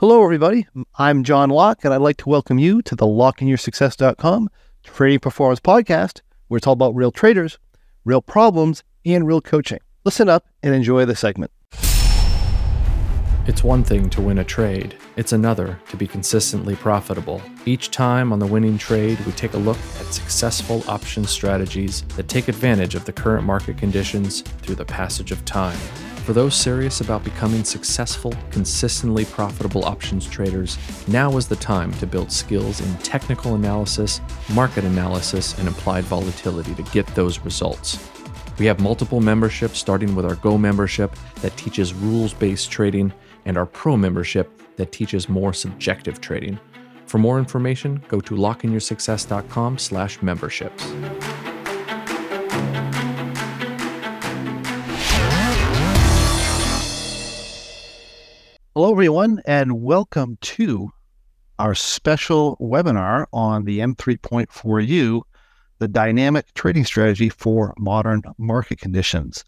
Hello, everybody. I'm John Locke, and I'd like to welcome you to the LockeInYourSuccess.com Trading Performance Podcast, where it's all about real traders, real problems, and real coaching. Listen up and enjoy the segment. It's one thing to win a trade, it's another to be consistently profitable. Each time on the winning trade, we take a look at successful option strategies that take advantage of the current market conditions through the passage of time. For those serious about becoming successful, consistently profitable options traders, now is the time to build skills in technical analysis, market analysis, and applied volatility to get those results. We have multiple memberships, starting with our Go membership that teaches rules based trading, and our Pro membership that teaches more subjective trading. For more information, go to lockeinyoursuccess.com slash memberships. Hello, everyone, and welcome to our special webinar on the M3.4U, the dynamic trading strategy for modern market conditions.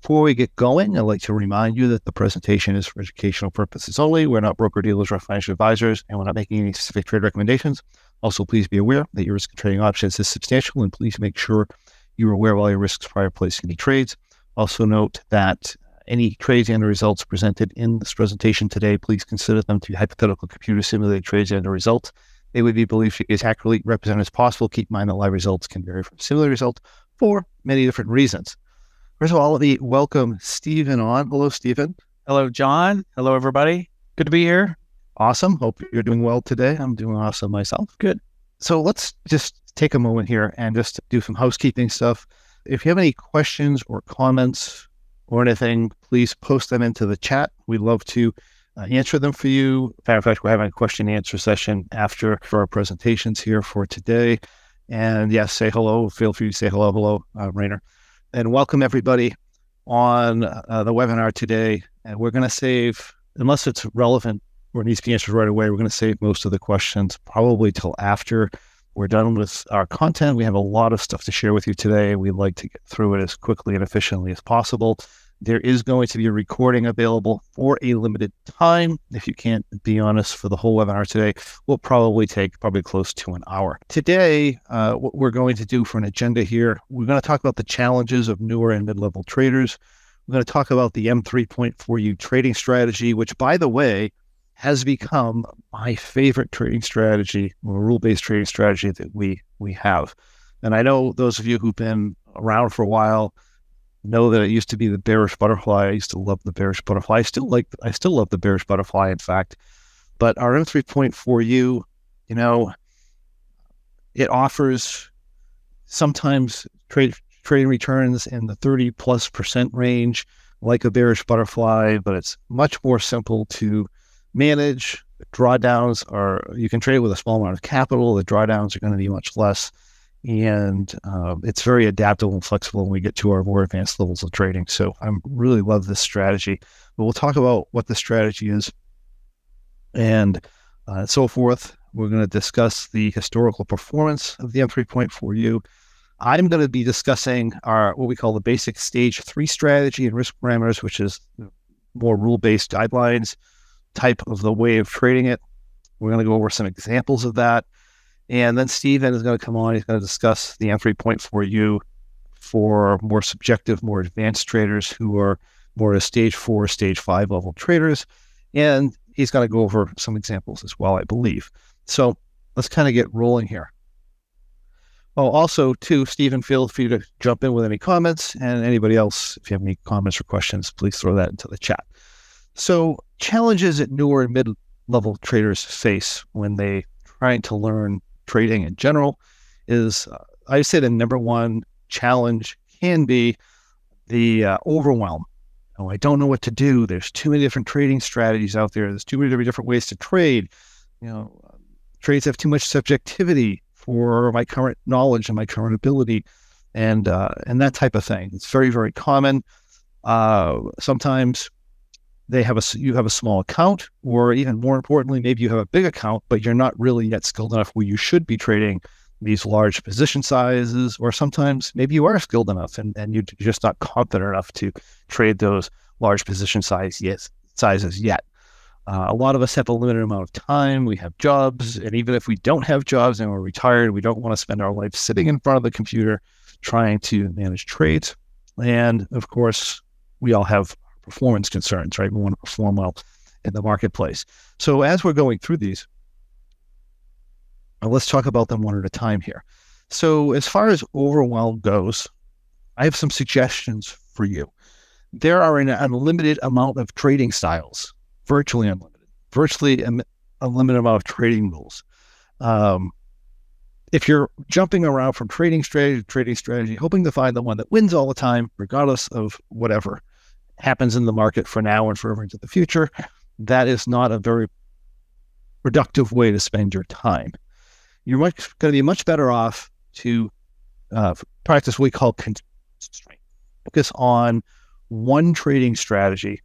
Before we get going, I'd like to remind you that the presentation is for educational purposes only. We're not broker dealers or financial advisors, and we're not making any specific trade recommendations. Also, please be aware that your risk of trading options is substantial, and please make sure you are aware of all your risks prior to placing any trades. Also, note that any trades and results presented in this presentation today, please consider them to be hypothetical computer simulated trades and results. They would be believed to be as accurately represented as possible. Keep in mind that live results can vary from similar results for many different reasons. First of all, let me welcome Stephen on. Hello, Stephen. Hello, John. Hello, everybody. Good to be here. Awesome. Hope you're doing well today. I'm doing awesome myself. Good. So let's just take a moment here and just do some housekeeping stuff. If you have any questions or comments or anything, please post them into the chat. We'd love to uh, answer them for you. Of fact, we're having a question and answer session after for our presentations here for today. And yes, say hello. Feel free to say hello, hello, uh, Rainer. And welcome everybody on uh, the webinar today. And we're going to save, unless it's relevant or needs to be answered right away, we're going to save most of the questions probably till after we're done with our content. We have a lot of stuff to share with you today. We'd like to get through it as quickly and efficiently as possible. There is going to be a recording available for a limited time. If you can't be honest for the whole webinar today, we'll probably take probably close to an hour. Today, uh, what we're going to do for an agenda here, we're going to talk about the challenges of newer and mid-level traders. We're going to talk about the M3.4U trading strategy, which, by the way, has become my favorite trading strategy, or rule-based trading strategy that we we have. And I know those of you who've been around for a while know that it used to be the bearish butterfly. I used to love the bearish butterfly. I still like I still love the bearish butterfly, in fact. But our M3.4U, you know, it offers sometimes trade trading returns in the 30 plus percent range, like a bearish butterfly, but it's much more simple to manage. Drawdowns are you can trade with a small amount of capital. The drawdowns are going to be much less and uh, it's very adaptable and flexible when we get to our more advanced levels of trading. So I really love this strategy. But we'll talk about what the strategy is and uh, so forth. We're going to discuss the historical performance of the M3.4U. I'm going to be discussing our what we call the basic stage three strategy and risk parameters, which is more rule-based guidelines type of the way of trading it. We're going to go over some examples of that. And then Stephen is going to come on. He's going to discuss the M3.4U for more subjective, more advanced traders who are more a stage four, stage five level traders. And he's going to go over some examples as well, I believe. So let's kind of get rolling here. Oh, also, too, Stephen, feel free to jump in with any comments. And anybody else, if you have any comments or questions, please throw that into the chat. So, challenges that newer and mid level traders face when they trying to learn trading in general is uh, I say the number one challenge can be the uh, overwhelm. Oh, I don't know what to do. There's too many different trading strategies out there. There's too many different ways to trade. You know, trades have too much subjectivity for my current knowledge and my current ability, and uh, and that type of thing. It's very very common. Uh, sometimes they have a you have a small account, or even more importantly, maybe you have a big account, but you're not really yet skilled enough where you should be trading these large position sizes, or sometimes maybe you are skilled enough and, and you're just not confident enough to trade those large position size yes, sizes yet. Uh, a lot of us have a limited amount of time. We have jobs. And even if we don't have jobs and we're retired, we don't want to spend our life sitting in front of the computer trying to manage trades. And of course, we all have performance concerns, right? We want to perform well in the marketplace. So as we're going through these, uh, let's talk about them one at a time here. So as far as overwhelm goes, I have some suggestions for you. There are an unlimited amount of trading styles, virtually unlimited, virtually a unlimited amount of trading rules. Um, if you're jumping around from trading strategy to trading strategy, hoping to find the one that wins all the time, regardless of whatever happens in the market for now and forever into the future, that is not a very productive way to spend your time. You're much going to be much better off to uh, practice what we call constraint. Focus on one trading strategy,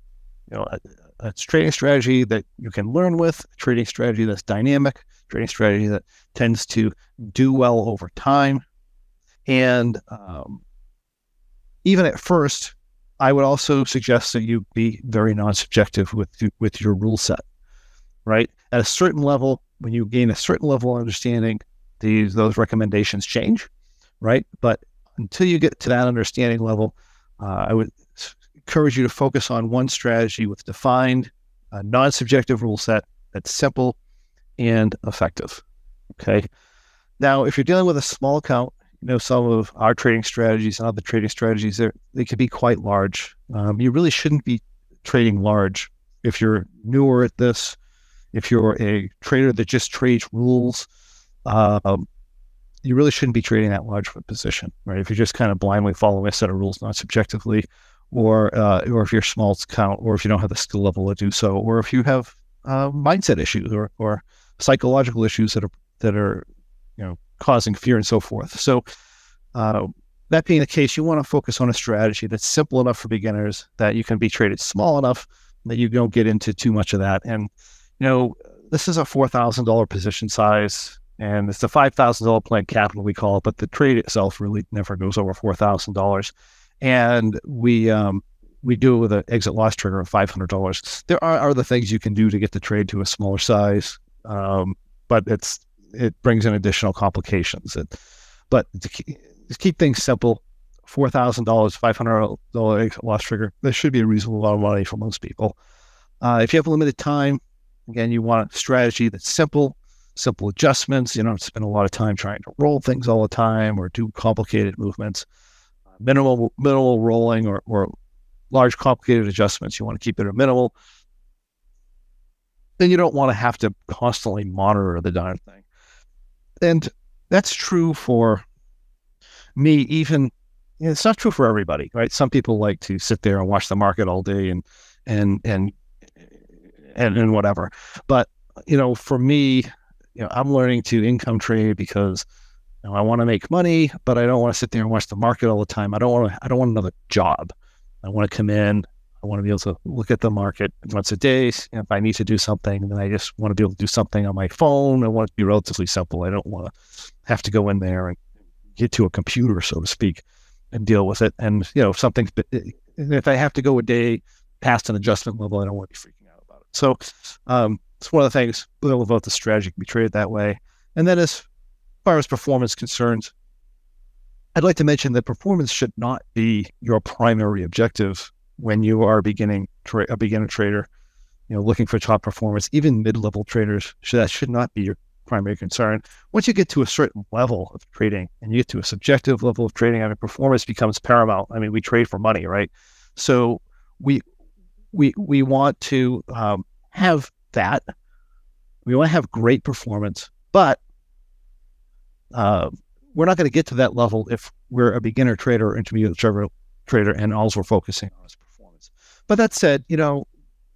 you know, a, a trading strategy that you can learn with, a trading strategy that's dynamic, trading strategy that tends to do well over time. And um, even at first, I would also suggest that you be very non-subjective with with your rule set, right? At a certain level, when you gain a certain level of understanding, these those recommendations change, right? But until you get to that understanding level, uh, I would encourage you to focus on one strategy with defined, uh, non-subjective rule set that's simple and effective. Okay. Now, if you're dealing with a small account, you know some of our trading strategies and other trading strategies they they can be quite large. Um, you really shouldn't be trading large if you're newer at this. If you're a trader that just trades rules, um, you really shouldn't be trading that large of a position, right? If you're just kind of blindly following a set of rules, not subjectively, or uh, or if you're small account, or if you don't have the skill level to do so, or if you have uh, mindset issues or, or psychological issues that are that are you know causing fear and so forth. So, uh, that being the case, you want to focus on a strategy that's simple enough for beginners that you can be traded small enough that you don't get into too much of that. And, you know, this is a $4,000 position size and it's a $5,000 planned capital, we call it, but the trade itself really never goes over $4,000. And we, um, we do it with an exit loss trigger of $500. There are other things you can do to get the trade to a smaller size, um, but it's it brings in additional complications. But to keep, keep things simple, four thousand dollars, five hundred dollar loss trigger. This should be a reasonable amount of money for most people. Uh, if you have limited time, again, you want a strategy that's simple, simple adjustments. You don't spend a lot of time trying to roll things all the time or do complicated movements. Minimal minimal rolling or, or large complicated adjustments. You want to keep it a minimal. Then you don't want to have to constantly monitor the darn thing and that's true for me. Even you know, it's not true for everybody, right? Some people like to sit there and watch the market all day and and and and, and whatever. But you know, for me, you know, I'm learning to income trade because you know, I want to make money, but I don't want to sit there and watch the market all the time. I don't want to. I don't want another job. I want to come in. I want to be able to look at the market once a day. If I need to do something, then I just want to be able to do something on my phone. I want to be relatively simple. I don't want to have to go in there and get to a computer, so to speak, and deal with it. And, you know, if something's, if I have to go a day past an adjustment level, I don't want to be freaking out about it. So um, it's one of the things about the strategy can be traded that way. And then as far as performance concerns, I'd like to mention that performance should not be your primary objective when you are beginning tra- a beginner trader, you know, looking for top performance, even mid-level traders, that should not be your primary concern. Once you get to a certain level of trading and you get to a subjective level of trading, I mean, performance becomes paramount. I mean, we trade for money, right? So we we we want to um, have that. We want to have great performance, but uh, we're not going to get to that level if we're a beginner trader or intermediate trader, trader and all we're focusing on is but that said, you know,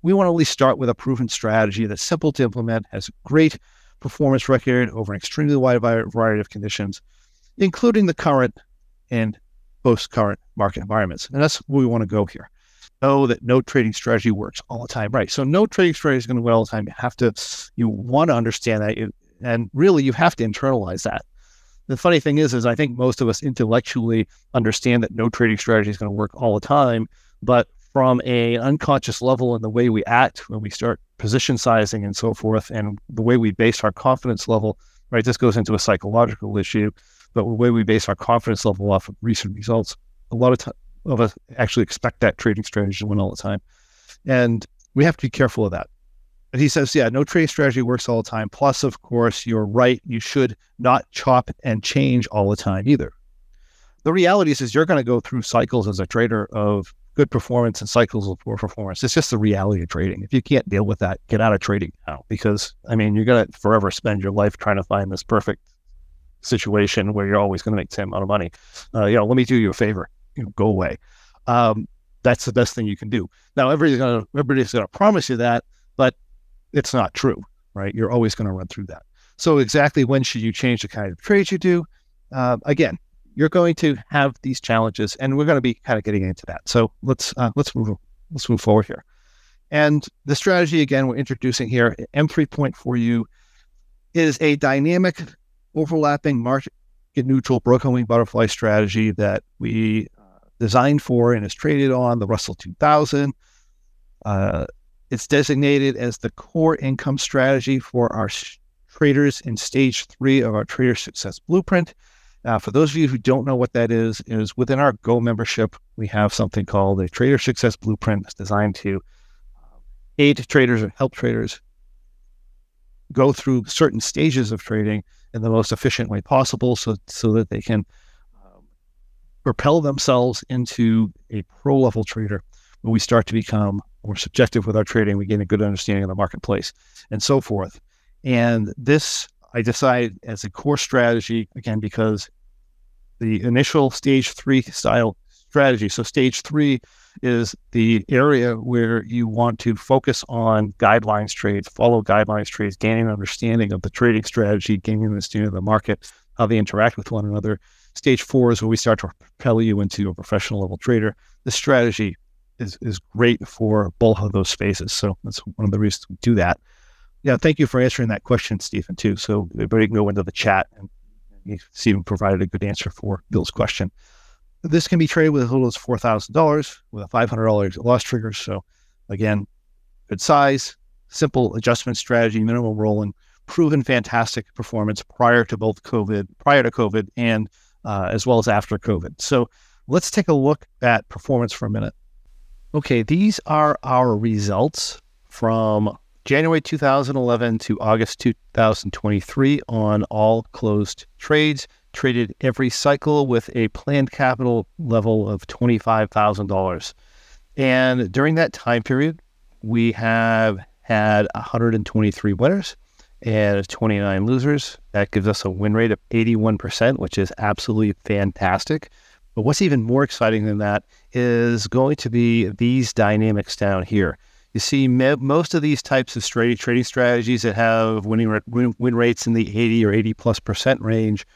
we want to at least start with a proven strategy that's simple to implement, has a great performance record over an extremely wide variety of conditions, including the current and post-current market environments. And that's where we want to go here. Know that no trading strategy works all the time, right? So no trading strategy is going to win all the time. You have to, you want to understand that, you, and really you have to internalize that. The funny thing is, is I think most of us intellectually understand that no trading strategy is going to work all the time, but from a unconscious level in the way we act when we start position sizing and so forth, and the way we base our confidence level. Right, this goes into a psychological issue, but the way we base our confidence level off of recent results. A lot of time of us actually expect that trading strategy to win all the time, and we have to be careful of that. And he says, yeah, no trading strategy works all the time. Plus, of course, you're right. You should not chop and change all the time either. The reality is, is you're going to go through cycles as a trader of good performance and cycles of poor performance. It's just the reality of trading. If you can't deal with that, get out of trading now because I mean you're gonna forever spend your life trying to find this perfect situation where you're always gonna make the same amount of money. Uh, you know, let me do you a favor. You know, go away. Um, that's the best thing you can do. Now everybody's gonna everybody's gonna promise you that, but it's not true, right? You're always gonna run through that. So exactly when should you change the kind of trades you do? Uh, again, you're going to have these challenges, and we're going to be kind of getting into that. So let's uh, let's move let's move forward here. And the strategy again we're introducing here, M3.4U, is a dynamic, overlapping market neutral broken wing butterfly strategy that we uh, designed for and is traded on the Russell 2000. Uh, it's designated as the core income strategy for our sh- traders in stage three of our trader success blueprint. Uh, for those of you who don't know what that is, is within our Go membership, we have something called a Trader Success Blueprint. It's designed to uh, aid traders or help traders go through certain stages of trading in the most efficient way possible, so so that they can um, propel themselves into a pro level trader. When we start to become more subjective with our trading, we gain a good understanding of the marketplace and so forth. And this I decide as a core strategy again because the initial stage three style strategy. So, stage three is the area where you want to focus on guidelines trades, follow guidelines trades, gaining an understanding of the trading strategy, gaining an understanding of the market, how they interact with one another. Stage four is where we start to propel you into a professional level trader. The strategy is, is great for both of those spaces. So, that's one of the reasons we do that. Yeah, thank you for answering that question, Stephen, too. So, everybody can go into the chat and Stephen provided a good answer for Bill's question. This can be traded with as little as $4,000 with a $500 loss trigger. So, again, good size, simple adjustment strategy, minimal rolling, proven fantastic performance prior to both COVID, prior to COVID, and uh, as well as after COVID. So, let's take a look at performance for a minute. Okay, these are our results from January 2011 to August 2023 on all closed trades, traded every cycle with a planned capital level of $25,000. And during that time period, we have had 123 winners and 29 losers. That gives us a win rate of 81%, which is absolutely fantastic. But what's even more exciting than that is going to be these dynamics down here. You see me- most of these types of trading strategies that have winning win, win rates in the 80 or 80 plus percent range.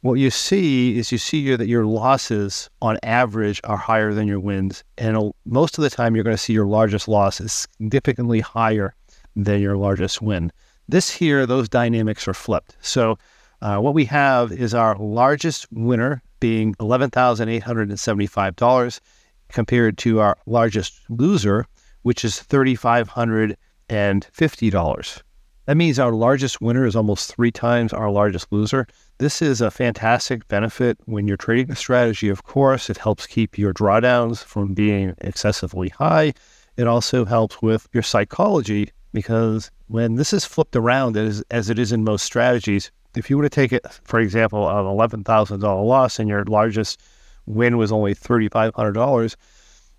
What you see is you see here that your losses on average are higher than your wins. And most of the time, you're going to see your largest loss is significantly higher than your largest win. This here, those dynamics are flipped. So, uh, what we have is our largest winner being $11,875 compared to our largest loser, which is $3,550. That means our largest winner is almost three times our largest loser. This is a fantastic benefit when you're trading a strategy, of course. It helps keep your drawdowns from being excessively high. It also helps with your psychology because when this is flipped around as, as it is in most strategies, if you were to take it, for example, an $11,000 loss and your largest win was only $3,500,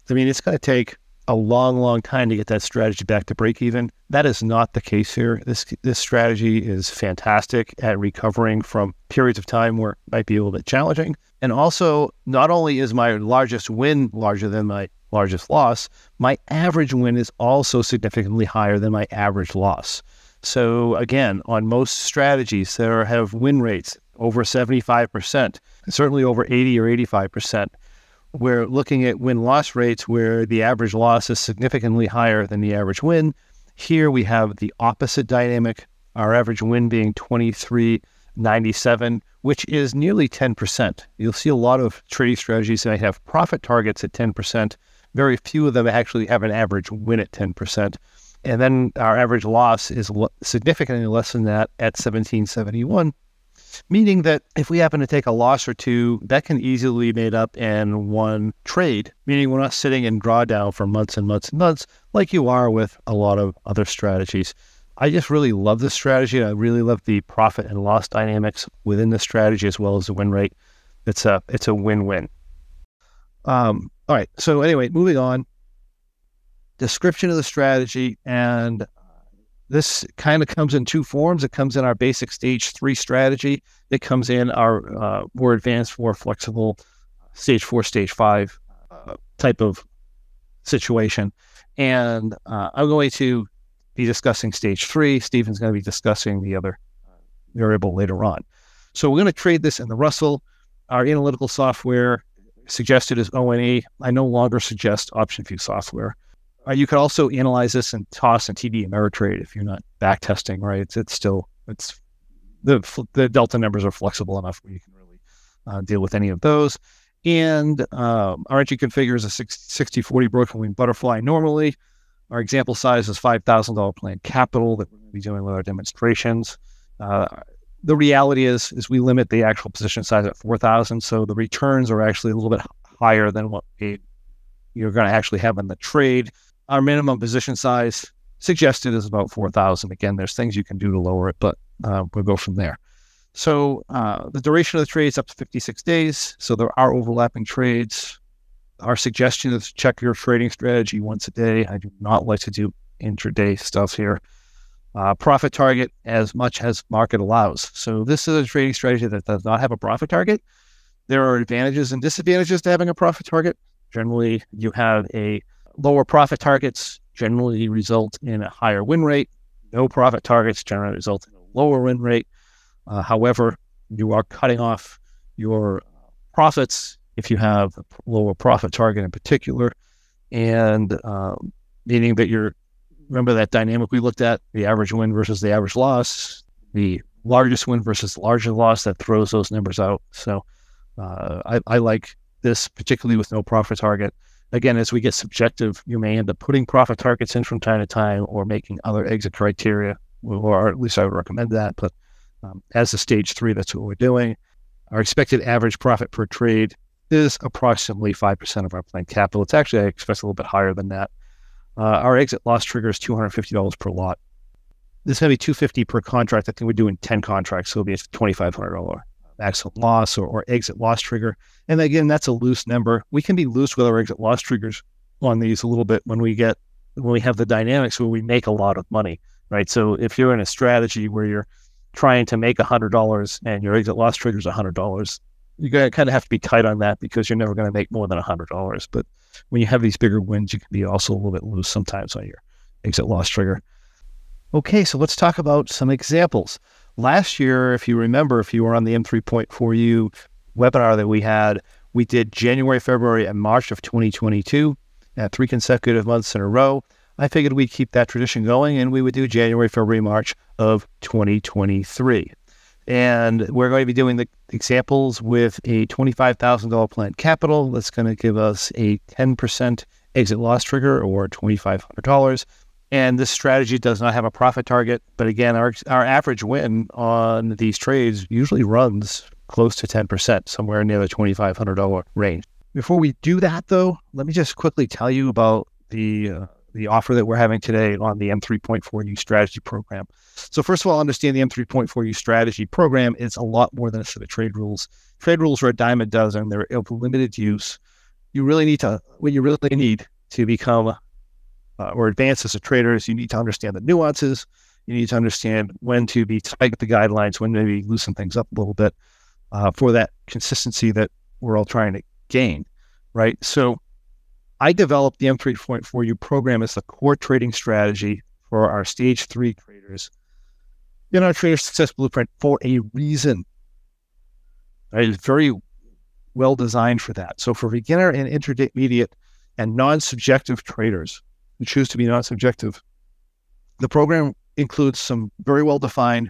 I mean, it's going to take a long, long time to get that strategy back to break even. That is not the case here. This this strategy is fantastic at recovering from periods of time where it might be a little bit challenging. And also, not only is my largest win larger than my largest loss, my average win is also significantly higher than my average loss. So again, on most strategies, there have win rates over 75%, certainly over 80 or 85% we're looking at win loss rates where the average loss is significantly higher than the average win. Here we have the opposite dynamic, our average win being 2397, which is nearly 10%. You'll see a lot of trading strategies that have profit targets at 10%, very few of them actually have an average win at 10%. And then our average loss is significantly less than that at 1771, meaning that if we happen to take a loss or two, that can easily be made up in one trade, meaning we're not sitting in drawdown for months and months and months like you are with a lot of other strategies. I just really love this strategy. I really love the profit and loss dynamics within the strategy as well as the win rate. It's a it's a win-win. Um, all right. So anyway, moving on. Description of the strategy, and this kind of comes in two forms. It comes in our basic stage three strategy. It comes in our uh, more advanced, more flexible stage four, stage five uh, type of situation. And uh, I'm going to be discussing stage three. Stephen's going to be discussing the other variable later on. So we're going to trade this in the Russell. Our analytical software suggested is ONE. I no longer suggest OptionVue software. Uh, you could also analyze this and TOS and TD Ameritrade if you're not back testing, right? It's, it's still, it's the, the delta numbers are flexible enough where you can really uh, deal with any of those. And um, our entry configure is a 60 40 broken wing butterfly normally. Our example size is $5,000 plan capital that we're going to be doing with our demonstrations. Uh, the reality is, is we limit the actual position size at 4,000. So the returns are actually a little bit higher than what we, you're going to actually have in the trade. Our minimum position size suggested is about 4,000. Again, there's things you can do to lower it, but uh, we'll go from there. So uh, the duration of the trade is up to 56 days. So there are overlapping trades. Our suggestion is to check your trading strategy once a day. I do not like to do intraday stuff here. Uh, profit target as much as market allows. So this is a trading strategy that does not have a profit target. There are advantages and disadvantages to having a profit target. Generally, you have a lower profit targets generally result in a higher win rate. No profit targets generally result in a lower win rate. Uh, however, you are cutting off your profits if you have a lower profit target in particular, and um, meaning that you're remember that dynamic we looked at the average win versus the average loss, the largest win versus the largest loss that throws those numbers out. So uh, I, I like this particularly with no profit target. Again, as we get subjective, you may end up putting profit targets in from time to time or making other exit criteria, or at least I would recommend that. But um, as a stage three, that's what we're doing. Our expected average profit per trade is approximately 5% of our planned capital. It's actually, I expect a little bit higher than that. Uh, our exit loss trigger is $250 per lot. This is going to be 250 per contract. I think we're doing 10 contracts, so it'll be a $2,500 maximum loss or, or exit loss trigger. And again, that's a loose number. We can be loose with our exit loss triggers on these a little bit when we get when we have the dynamics where we make a lot of money, right? So if you're in a strategy where you're trying to make $100 and your exit loss trigger is $100, you're going to kind of have to be tight on that because you're never going to make more than $100. But when you have these bigger wins, you can be also a little bit loose sometimes on your exit loss trigger. Okay, so let's talk about some examples. Last year, if you remember, if you were on the M3.4U webinar that we had, we did January, February, and March of 2022 at uh, three consecutive months in a row. I figured we'd keep that tradition going and we would do January, February, March of 2023. And we're going to be doing the examples with a $25,000 planned capital. That's going to give us a 10% exit loss trigger or $2,500. And this strategy does not have a profit target. But again, our, our average win on these trades usually runs close to 10%, somewhere near the $2,500 range. Before we do that, though, let me just quickly tell you about the uh, the offer that we're having today on the M3.4U strategy program. So, first of all, understand the M3.4U strategy program is a lot more than a set of trade rules. Trade rules are a dime a dozen, they're of limited use. You really need to, what you really need to become uh, or advanced as a trader is you need to understand the nuances. You need to understand when to be tight with the guidelines, when maybe loosen things up a little bit uh, for that consistency that we're all trying to gain, right? So, I developed the M3.4U program as the core trading strategy for our stage three traders in our trader success blueprint for a reason. Right? It's very well designed for that. So for beginner and intermediate and non-subjective traders choose to be non-subjective, the program includes some very well defined,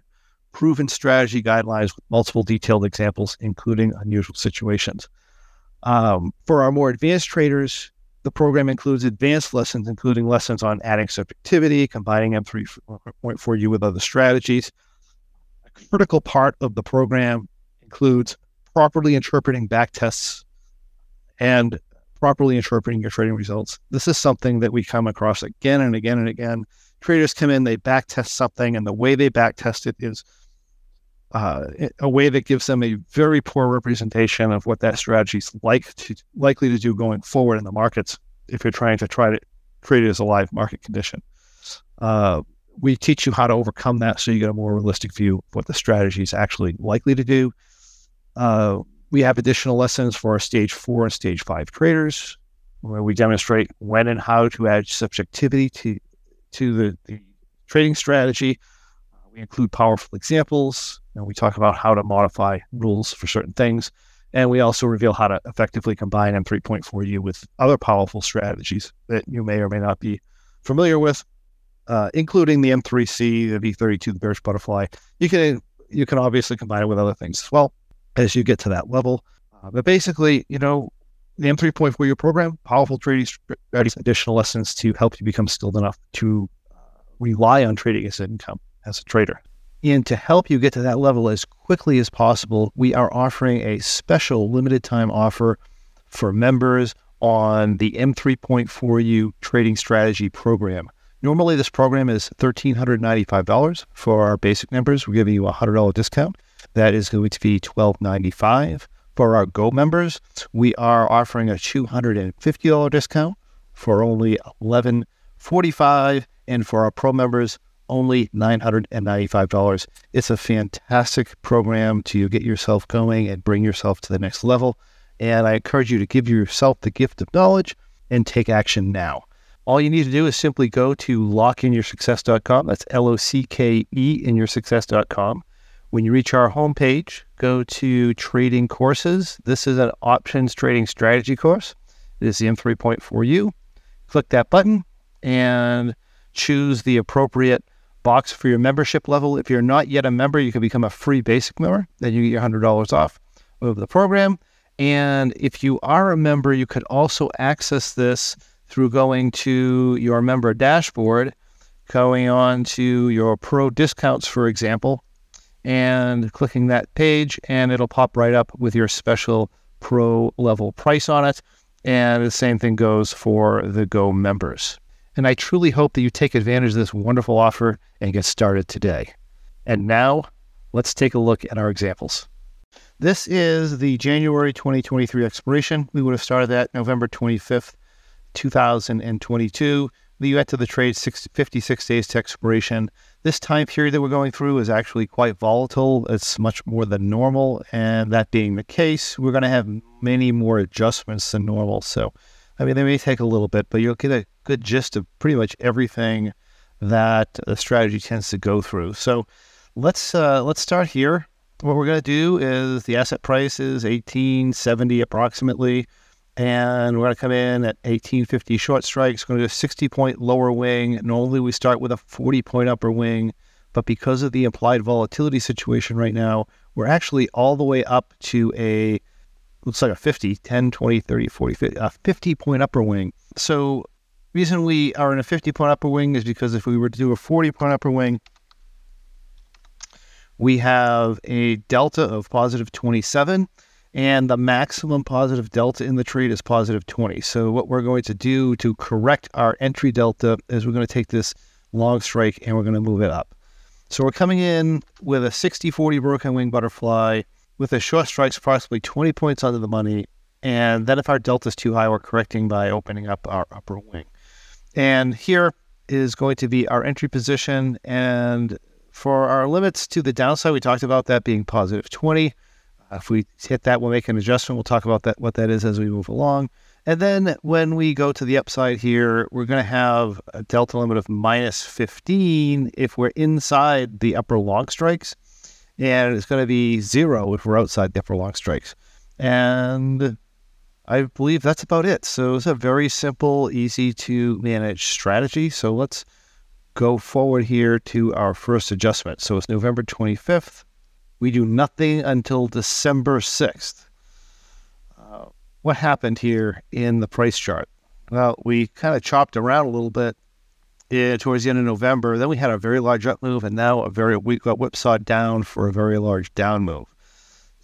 proven strategy guidelines with multiple detailed examples, including unusual situations. Um, for our more advanced traders, The program includes advanced lessons, including lessons on adding subjectivity, combining M3.4U with other strategies. A critical part of the program includes properly interpreting back tests and properly interpreting your trading results. This is something that we come across again and again and again. Traders come in, they back test something, and the way they back test it is uh, a way that gives them a very poor representation of what that strategy is like to likely to do going forward in the markets if you're trying to try to create it as a live market condition. Uh, we teach you how to overcome that so you get a more realistic view of what the strategy is actually likely to do. Uh, we have additional lessons for our stage four and stage five traders, where we demonstrate when and how to add subjectivity to to the, the trading strategy. Uh, we include powerful examples, and we talk about how to modify rules for certain things. And we also reveal how to effectively combine M3.4U with other powerful strategies that you may or may not be familiar with, uh, including the M3C, the V32, the bearish butterfly. You can you can obviously combine it with other things as well as you get to that level. Uh, but basically, you know, the M3.4U program, powerful trading strategies, additional lessons to help you become skilled enough to uh, rely on trading as income as a trader. And to help you get to that level as quickly as possible, we are offering a special limited time offer for members on the M3.4U trading strategy program. Normally, this program is $1,395 for our basic members. We're giving you a $100 discount. That is going to be 1,295 for our Go members. We are offering a $250 discount for only 1,145 and for our Pro members, only $995. It's a fantastic program to get yourself going and bring yourself to the next level. And I encourage you to give yourself the gift of knowledge and take action now. All you need to do is simply go to lockeinyoursuccess.com. That's L O C K E in yoursuccess.com. When you reach our homepage, go to trading courses. This is an options trading strategy course. It is the M3.4U. Click that button and choose the appropriate box for your membership level. If you're not yet a member, you can become a free basic member. Then you get your $100 off of the program. And if you are a member, you could also access this through going to your member dashboard, going on to your pro discounts, for example, and clicking that page, and it'll pop right up with your special pro level price on it. And the same thing goes for the Go members. And I truly hope that you take advantage of this wonderful offer and get started today. And now, let's take a look at our examples. This is the January 2023 expiration. We would have started that November 25th, 2022. We went to the trade six, 56 days to expiration. This time period that we're going through is actually quite volatile. It's much more than normal. And that being the case, we're going to have many more adjustments than normal. So I mean, they may take a little bit, but you'll get a good gist of pretty much everything that a strategy tends to go through. So let's uh, let's start here. What we're going to do is the asset price is 1870 approximately, and we're going to come in at 1850 short strikes. We're Going to do a 60 point lower wing. Normally we start with a 40 point upper wing, but because of the implied volatility situation right now, we're actually all the way up to a looks like a 50, 10, 20, 30, 40, 50, a 50 point upper wing. So reason we are in a 50 point upper wing is because if we were to do a 40 point upper wing, we have a delta of positive 27 and the maximum positive delta in the trade is positive 20. So what we're going to do to correct our entry delta is we're going to take this long strike and we're going to move it up. So we're coming in with a 60-40 broken wing butterfly with a short strikes approximately 20 points under the money. And then if our delta is too high, we're correcting by opening up our upper wing. And here is going to be our entry position. And for our limits to the downside, we talked about that being positive 20. Uh, if we hit that, we'll make an adjustment. We'll talk about that what that is as we move along. And then when we go to the upside here, we're going to have a delta limit of minus 15 if we're inside the upper long strikes and it's going to be zero if we're outside the upper long strikes. And I believe that's about it. So it's a very simple, easy to manage strategy. So let's go forward here to our first adjustment. So it's November 25th. We do nothing until December 6th. Uh, what happened here in the price chart? Well, we kind of chopped around a little bit uh, towards the end of November. Then we had a very large up move, and now a very we got whipsawed down for a very large down move.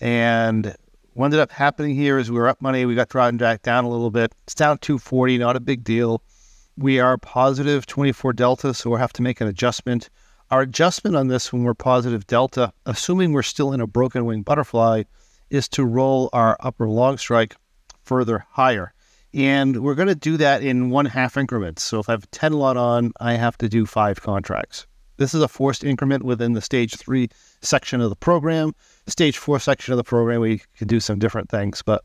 And what ended up happening here is we were up money. We got drawn back down a little bit. It's down 240, not a big deal. We are positive 24 delta, so we'll have to make an adjustment. Our adjustment on this when we're positive delta, assuming we're still in a broken wing butterfly, is to roll our upper long strike further higher. And we're going to do that in one half increments. So if I have 10 lot on, I have to do five contracts. This is a forced increment within the stage three section of the program. Stage four section of the program, we can do some different things. But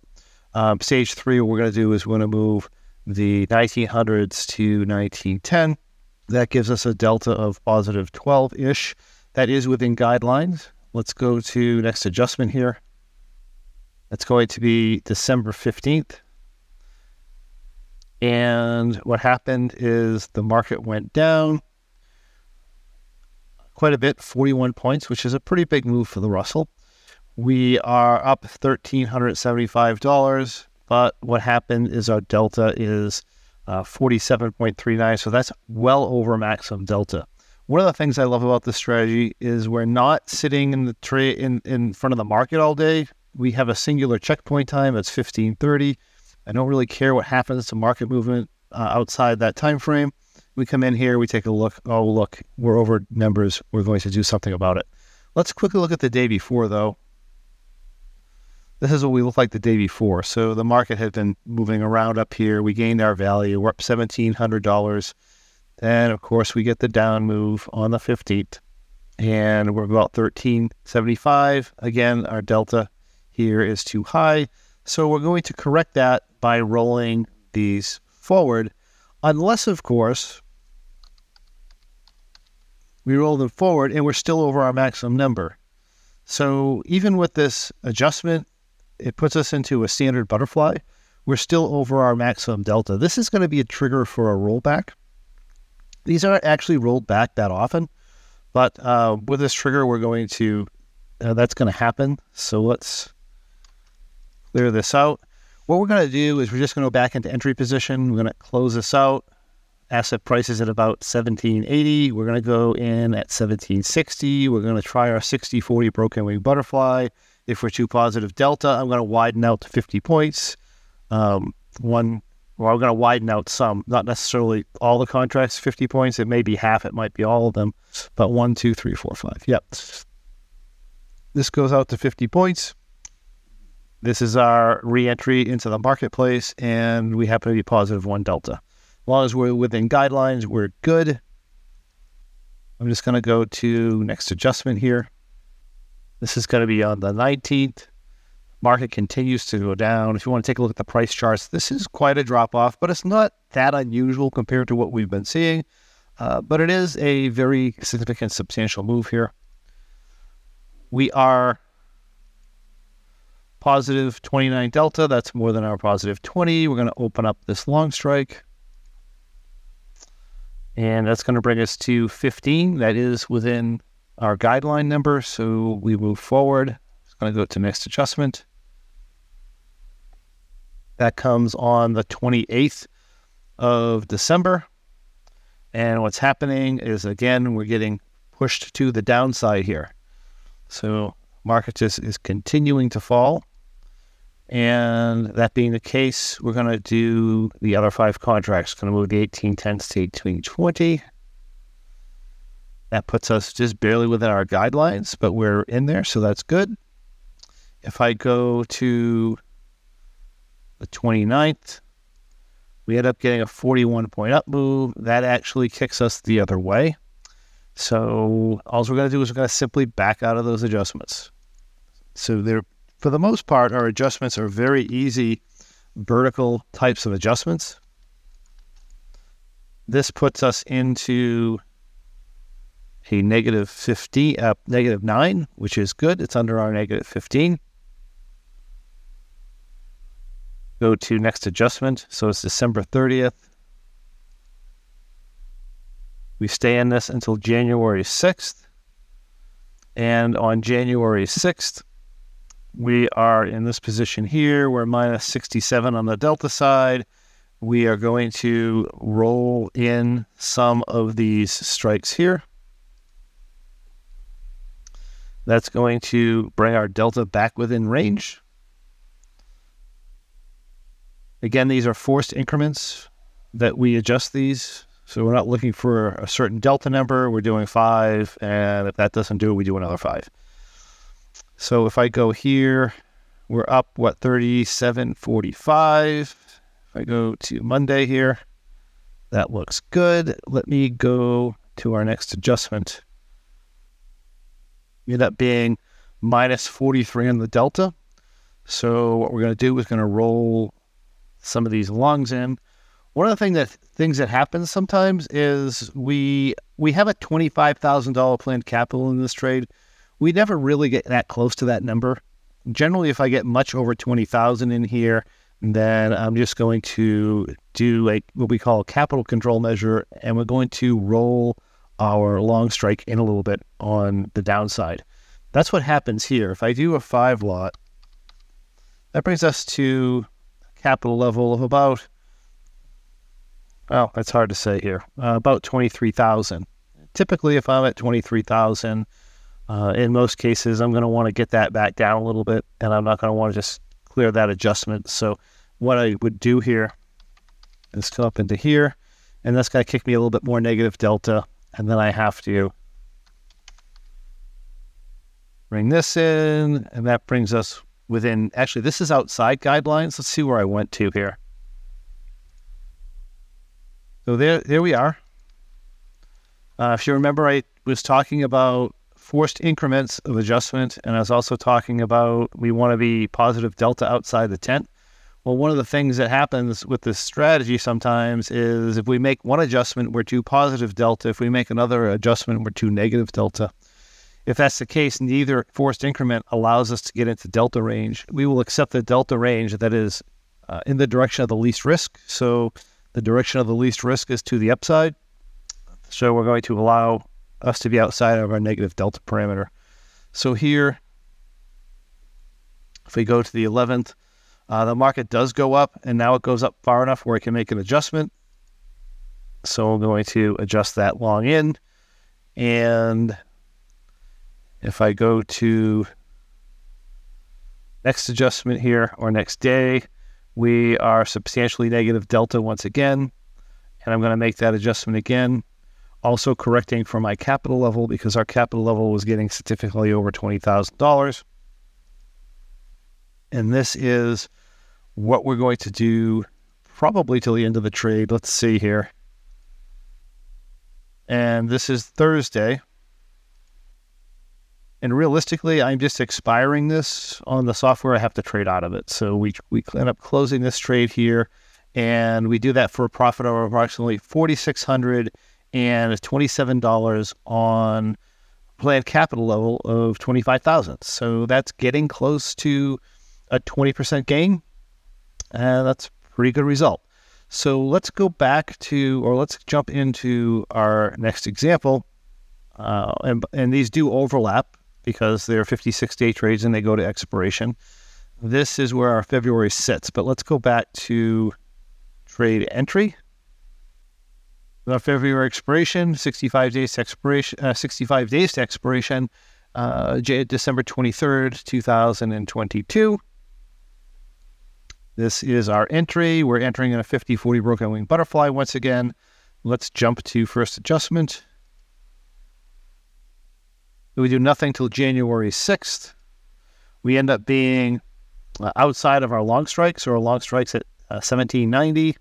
um, stage three, what we're going to do is we're going to move the 1900s to 1910. That gives us a delta of positive 12 ish. That is within guidelines. Let's go to next adjustment here. That's going to be December 15th. And what happened is the market went down quite a bit, 41 points, which is a pretty big move for the Russell. We are up $1,375, but what happened is our delta is uh, 47.39. So that's well over maximum delta. One of the things I love about this strategy is we're not sitting in the trade in, in front of the market all day. We have a singular checkpoint time. It's 1530. I don't really care what happens to market movement uh, outside that time frame. We come in here, we take a look. Oh, look, we're over numbers. We're going to do something about it. Let's quickly look at the day before, though. This is what we look like the day before. So the market had been moving around up here. We gained our value. We're up $1,700. Then, of course, we get the down move on the 15th, and we're about 1375. Again, our delta here is too high. So we're going to correct that by rolling these forward, unless, of course, we roll them forward and we're still over our maximum number. So even with this adjustment, it puts us into a standard butterfly. We're still over our maximum delta. This is going to be a trigger for a rollback. These aren't actually rolled back that often, but uh, with this trigger, we're going to, uh, that's going to happen. So let's clear this out. What we're going to do is we're just going to go back into entry position. We're going to close this out. Asset price is at about 1780. We're going to go in at 1760. We're going to try our 60 40 broken wing butterfly. If we're too positive delta, I'm going to widen out to 50 points. Um, one, well, I'm going to widen out some, not necessarily all the contracts, 50 points. It may be half, it might be all of them, but one, two, three, four, five. Yep. This goes out to 50 points. This is our re-entry into the marketplace, and we happen to be positive one delta. As long as we're within guidelines, we're good. I'm just going to go to next adjustment here. This is going to be on the 19th. Market continues to go down. If you want to take a look at the price charts, this is quite a drop off, but it's not that unusual compared to what we've been seeing. Uh, but it is a very significant, substantial move here. We are positive 29 delta. That's more than our positive 20. We're going to open up this long strike. And that's going to bring us to 15. That is within our guideline number. So we move forward. It's going to go to next adjustment. That comes on the 28th of December. And what's happening is, again, we're getting pushed to the downside here. So market just is continuing to fall. And that being the case, we're going to do the other five contracts. Going to move the 1810 to 1820. That puts us just barely within our guidelines, but we're in there, so that's good. If I go to the 29th, we end up getting a 41 point up move. That actually kicks us the other way. So all we're going to do is we're going to simply back out of those adjustments. So they're for the most part, our adjustments are very easy vertical types of adjustments. This puts us into a negative 50, uh, negative 9, which is good. It's under our negative 15. Go to next adjustment. So it's December 30th. We stay in this until January 6th. And on January 6th, we are in this position here. We're minus 67 on the delta side. we are going to roll in some of these strikes here. That's going to bring our delta back within range. Again, these are forced increments that we adjust these. So we're not looking for a certain delta number. We're doing five. And if that doesn't do it, we do another five. So if I go here, we're up, what, 37.45. If I go to Monday here, that looks good. Let me go to our next adjustment end up being minus 43 on the delta. So what we're going to do is going to roll some of these lungs in. One of the thing that things that happens sometimes is we we have a twenty five thousand dollar planned capital in this trade. We never really get that close to that number. Generally, if I get much over twenty thousand in here, then I'm just going to do a what we call a capital control measure, and we're going to roll our long strike in a little bit on the downside. That's what happens here. If I do a five lot, that brings us to capital level of about, well, that's hard to say here, uh, about 23,000. Typically, if I'm at 23,000, uh, in most cases, I'm going to want to get that back down a little bit, and I'm not going to want to just clear that adjustment. So, what I would do here is come up into here, and that's going to kick me a little bit more negative delta and then I have to bring this in, and that brings us within, actually, this is outside guidelines. Let's see where I went to here. So there, there we are. Uh, if you remember, I was talking about forced increments of adjustment, and I was also talking about we want to be positive delta outside the tent. Well, one of the things that happens with this strategy sometimes is if we make one adjustment, we're too positive delta. If we make another adjustment, we're too negative delta. If that's the case, neither forced increment allows us to get into delta range. We will accept the delta range that is uh, in the direction of the least risk. So the direction of the least risk is to the upside. So we're going to allow us to be outside of our negative delta parameter. So here, if we go to the 11th, uh, the market does go up, and now it goes up far enough where it can make an adjustment. So I'm going to adjust that long in. And if I go to next adjustment here or next day, we are substantially negative delta once again. And I'm going to make that adjustment again. Also correcting for my capital level because our capital level was getting significantly over $20,000. And this is what we're going to do probably till the end of the trade. Let's see here. And this is Thursday. And realistically, I'm just expiring this on the software. I have to trade out of it. So we, we end up closing this trade here. And we do that for a profit of approximately $4,627 on planned capital level of 25000 So that's getting close to a 20% gain and that's a pretty good result. So let's go back to, or let's jump into our next example. Uh, and, and these do overlap because they're 56 day trades and they go to expiration. This is where our February sits, but let's go back to trade entry. Our February expiration, 65 days to expiration, uh, 65 days to expiration, uh, December 23rd, 2022. This is our entry. We're entering in a 50 40 broken wing butterfly once again. Let's jump to first adjustment. We do nothing till January 6th. We end up being uh, outside of our long strikes, or long strikes at uh, 1790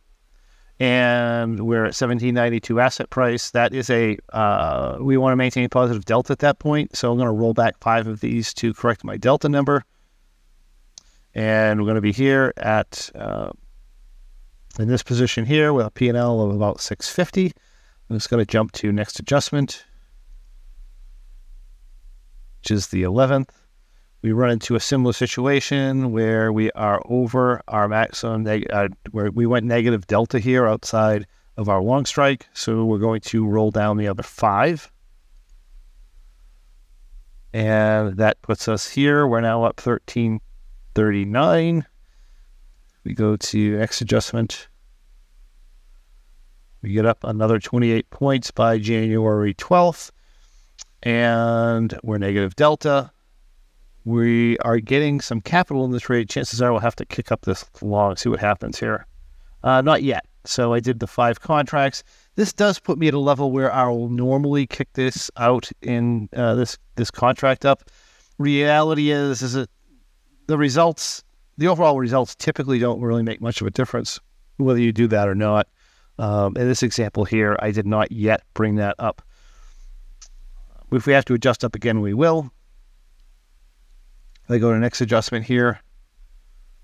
and we're at 1792 asset price. That is a uh, we want to maintain a positive delta at that point. So I'm going to roll back five of these to correct my delta number and we're going to be here at uh, in this position here with a P&L of about 650. I'm just going to jump to next adjustment, which is the 11th. We run into a similar situation where we are over our maximum, neg- uh, where we went negative delta here outside of our long strike. So we're going to roll down the other five. And that puts us here. We're now up 13 39. We go to X adjustment. We get up another 28 points by January 12th, and we're negative delta. We are getting some capital in the trade. Chances are we'll have to kick up this long, see what happens here. Uh, not yet. So I did the five contracts. This does put me at a level where I will normally kick this out in uh, this this contract up. Reality is, is that the results, the overall results, typically don't really make much of a difference whether you do that or not. Um, in this example here, I did not yet bring that up. If we have to adjust up again, we will. I go to next adjustment here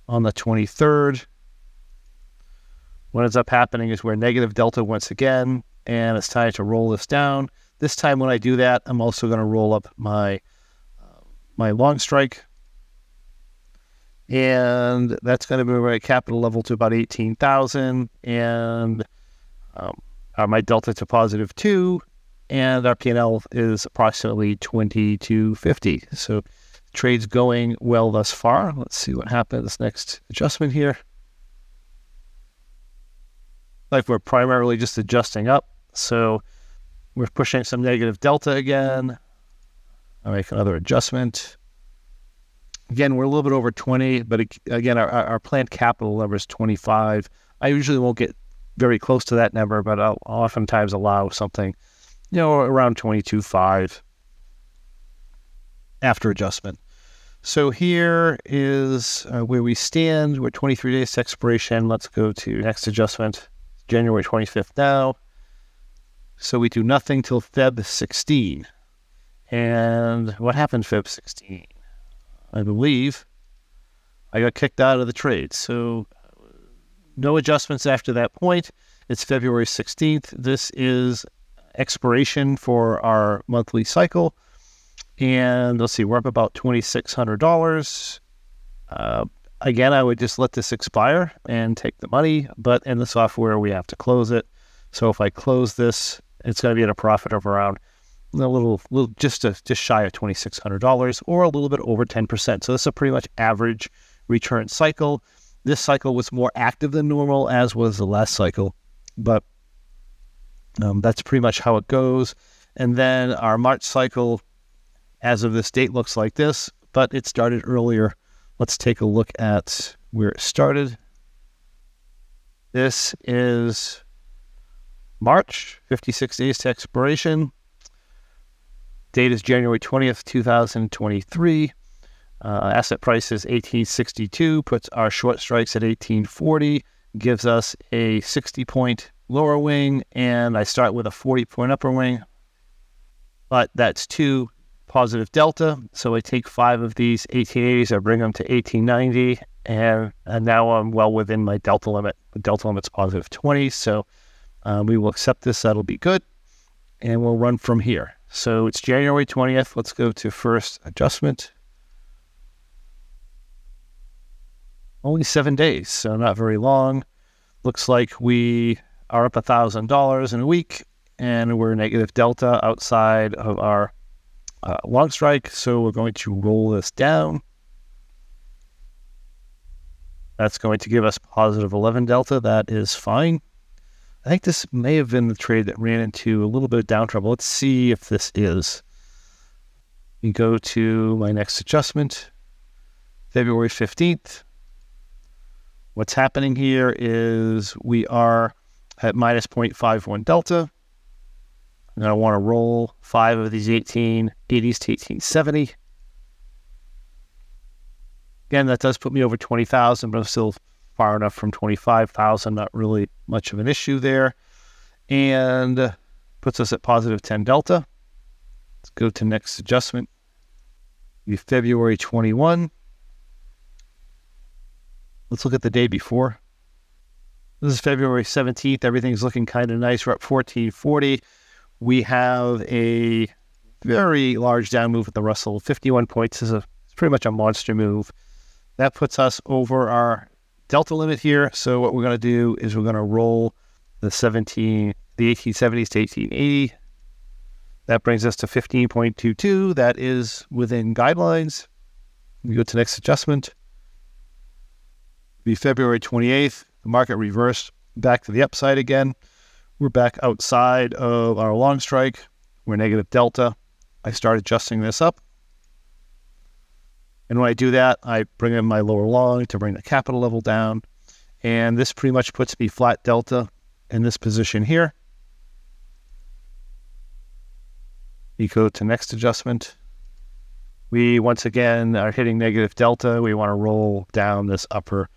on the 23rd. What ends up happening is we're negative delta once again, and it's time to roll this down. This time when I do that, I'm also going to roll up my uh, my long strike, and that's going to move my capital level to about 18,000, and um, uh, my delta to positive two, and our P&L is approximately 2250. So trade's going well thus far. Let's see what happens next adjustment here like we're primarily just adjusting up. So we're pushing some negative delta again. I make another adjustment. Again, we're a little bit over 20, but again, our, our planned capital number is 25. I usually won't get very close to that number, but I'll oftentimes allow something, you know, around 22.5 after adjustment. So here is uh, where we stand. We're 23 days expiration. Let's go to next adjustment. January 25th now. So we do nothing till Feb 16. And what happened Feb 16? I believe I got kicked out of the trade. So no adjustments after that point. It's February 16th. This is expiration for our monthly cycle. And let's see, we're up about $2,600. Uh, again, I would just let this expire and take the money, but in the software, we have to close it. So if I close this, it's going to be at a profit of around a little, little just a, just shy of twenty six hundred dollars, or a little bit over ten percent. So this is a pretty much average return cycle. This cycle was more active than normal, as was the last cycle, but um, that's pretty much how it goes. And then our March cycle, as of this date, looks like this, but it started earlier Let's take a look at where it started. This is March, 56 days to expiration. Date is January 20th, 2023. Uh, asset price is 1862, puts our short strikes at 1840, gives us a 60 point lower wing, and I start with a 40 point upper wing. But that's two positive delta. So I take five of these 1880s, I bring them to 1890, and, and now I'm well within my delta limit. The delta limit's positive 20, so uh, we will accept this. That'll be good. And we'll run from here. So it's January 20th. Let's go to first adjustment. Only seven days, so not very long. Looks like we are up $1,000 in a week, and we're negative delta outside of our uh, long strike. So we're going to roll this down. That's going to give us positive 11 delta. That is fine. I think this may have been the trade that ran into a little bit of down trouble. Let's see if this is. We go to my next adjustment, February 15th. What's happening here is we are at minus 0.51 delta. And to want to roll five of these 1880s to 1870. Again, that does put me over 20,000, but I'm still far enough from 25,000, not really much of an issue there. And puts us at positive 10 delta. Let's go to next adjustment. Be February 21. Let's look at the day before. This is February 17th. Everything's looking kind of nice. We're up 1440 we have a very large down move at the Russell. 51 points is a it's pretty much a monster move. That puts us over our delta limit here. So what we're going to do is we're going to roll the 17, the 1870s to 1880. That brings us to 15.22. That is within guidelines. We go to next adjustment. Be February 28th. The market reversed back to the upside again we're back outside of our long strike. We're negative delta. I start adjusting this up. And when I do that, I bring in my lower long to bring the capital level down. And this pretty much puts me flat delta in this position here. You go to next adjustment. We once again are hitting negative delta. We want to roll down this upper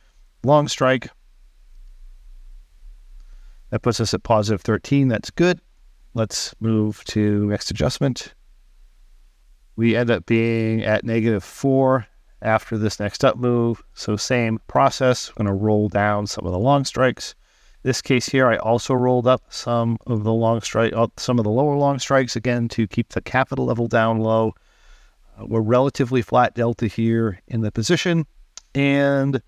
long strike. That puts us at positive 13. That's good. Let's move to next adjustment. We end up being at negative 4 after this next up move. So same process. I'm to roll down some of the long strikes. This case here, I also rolled up some of the long strike, some of the lower long strikes again to keep the capital level down low. Uh, we're relatively flat delta here in the position, and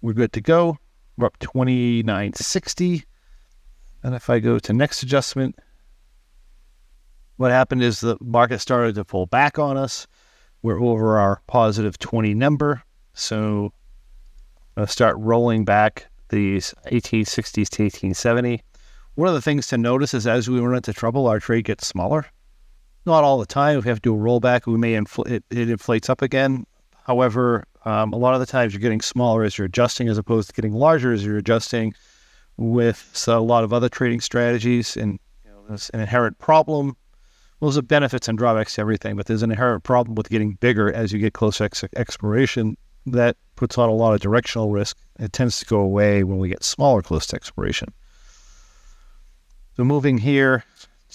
we're good to go. We're up 2960. And if I go to next adjustment, what happened is the market started to pull back on us. We're over our positive 20 number. So I'll start rolling back these 1860s to 1870. One of the things to notice is as we run into trouble, our trade gets smaller. Not all the time. If we have to do a rollback, we may infl- it, it inflates up again. However, um, a lot of the times you're getting smaller as you're adjusting, as opposed to getting larger as you're adjusting. With a lot of other trading strategies, and you know, there's an inherent problem. Well, there's benefits and drawbacks to everything, but there's an inherent problem with getting bigger as you get closer to ex- expiration that puts on a lot of directional risk. It tends to go away when we get smaller close to expiration. So moving here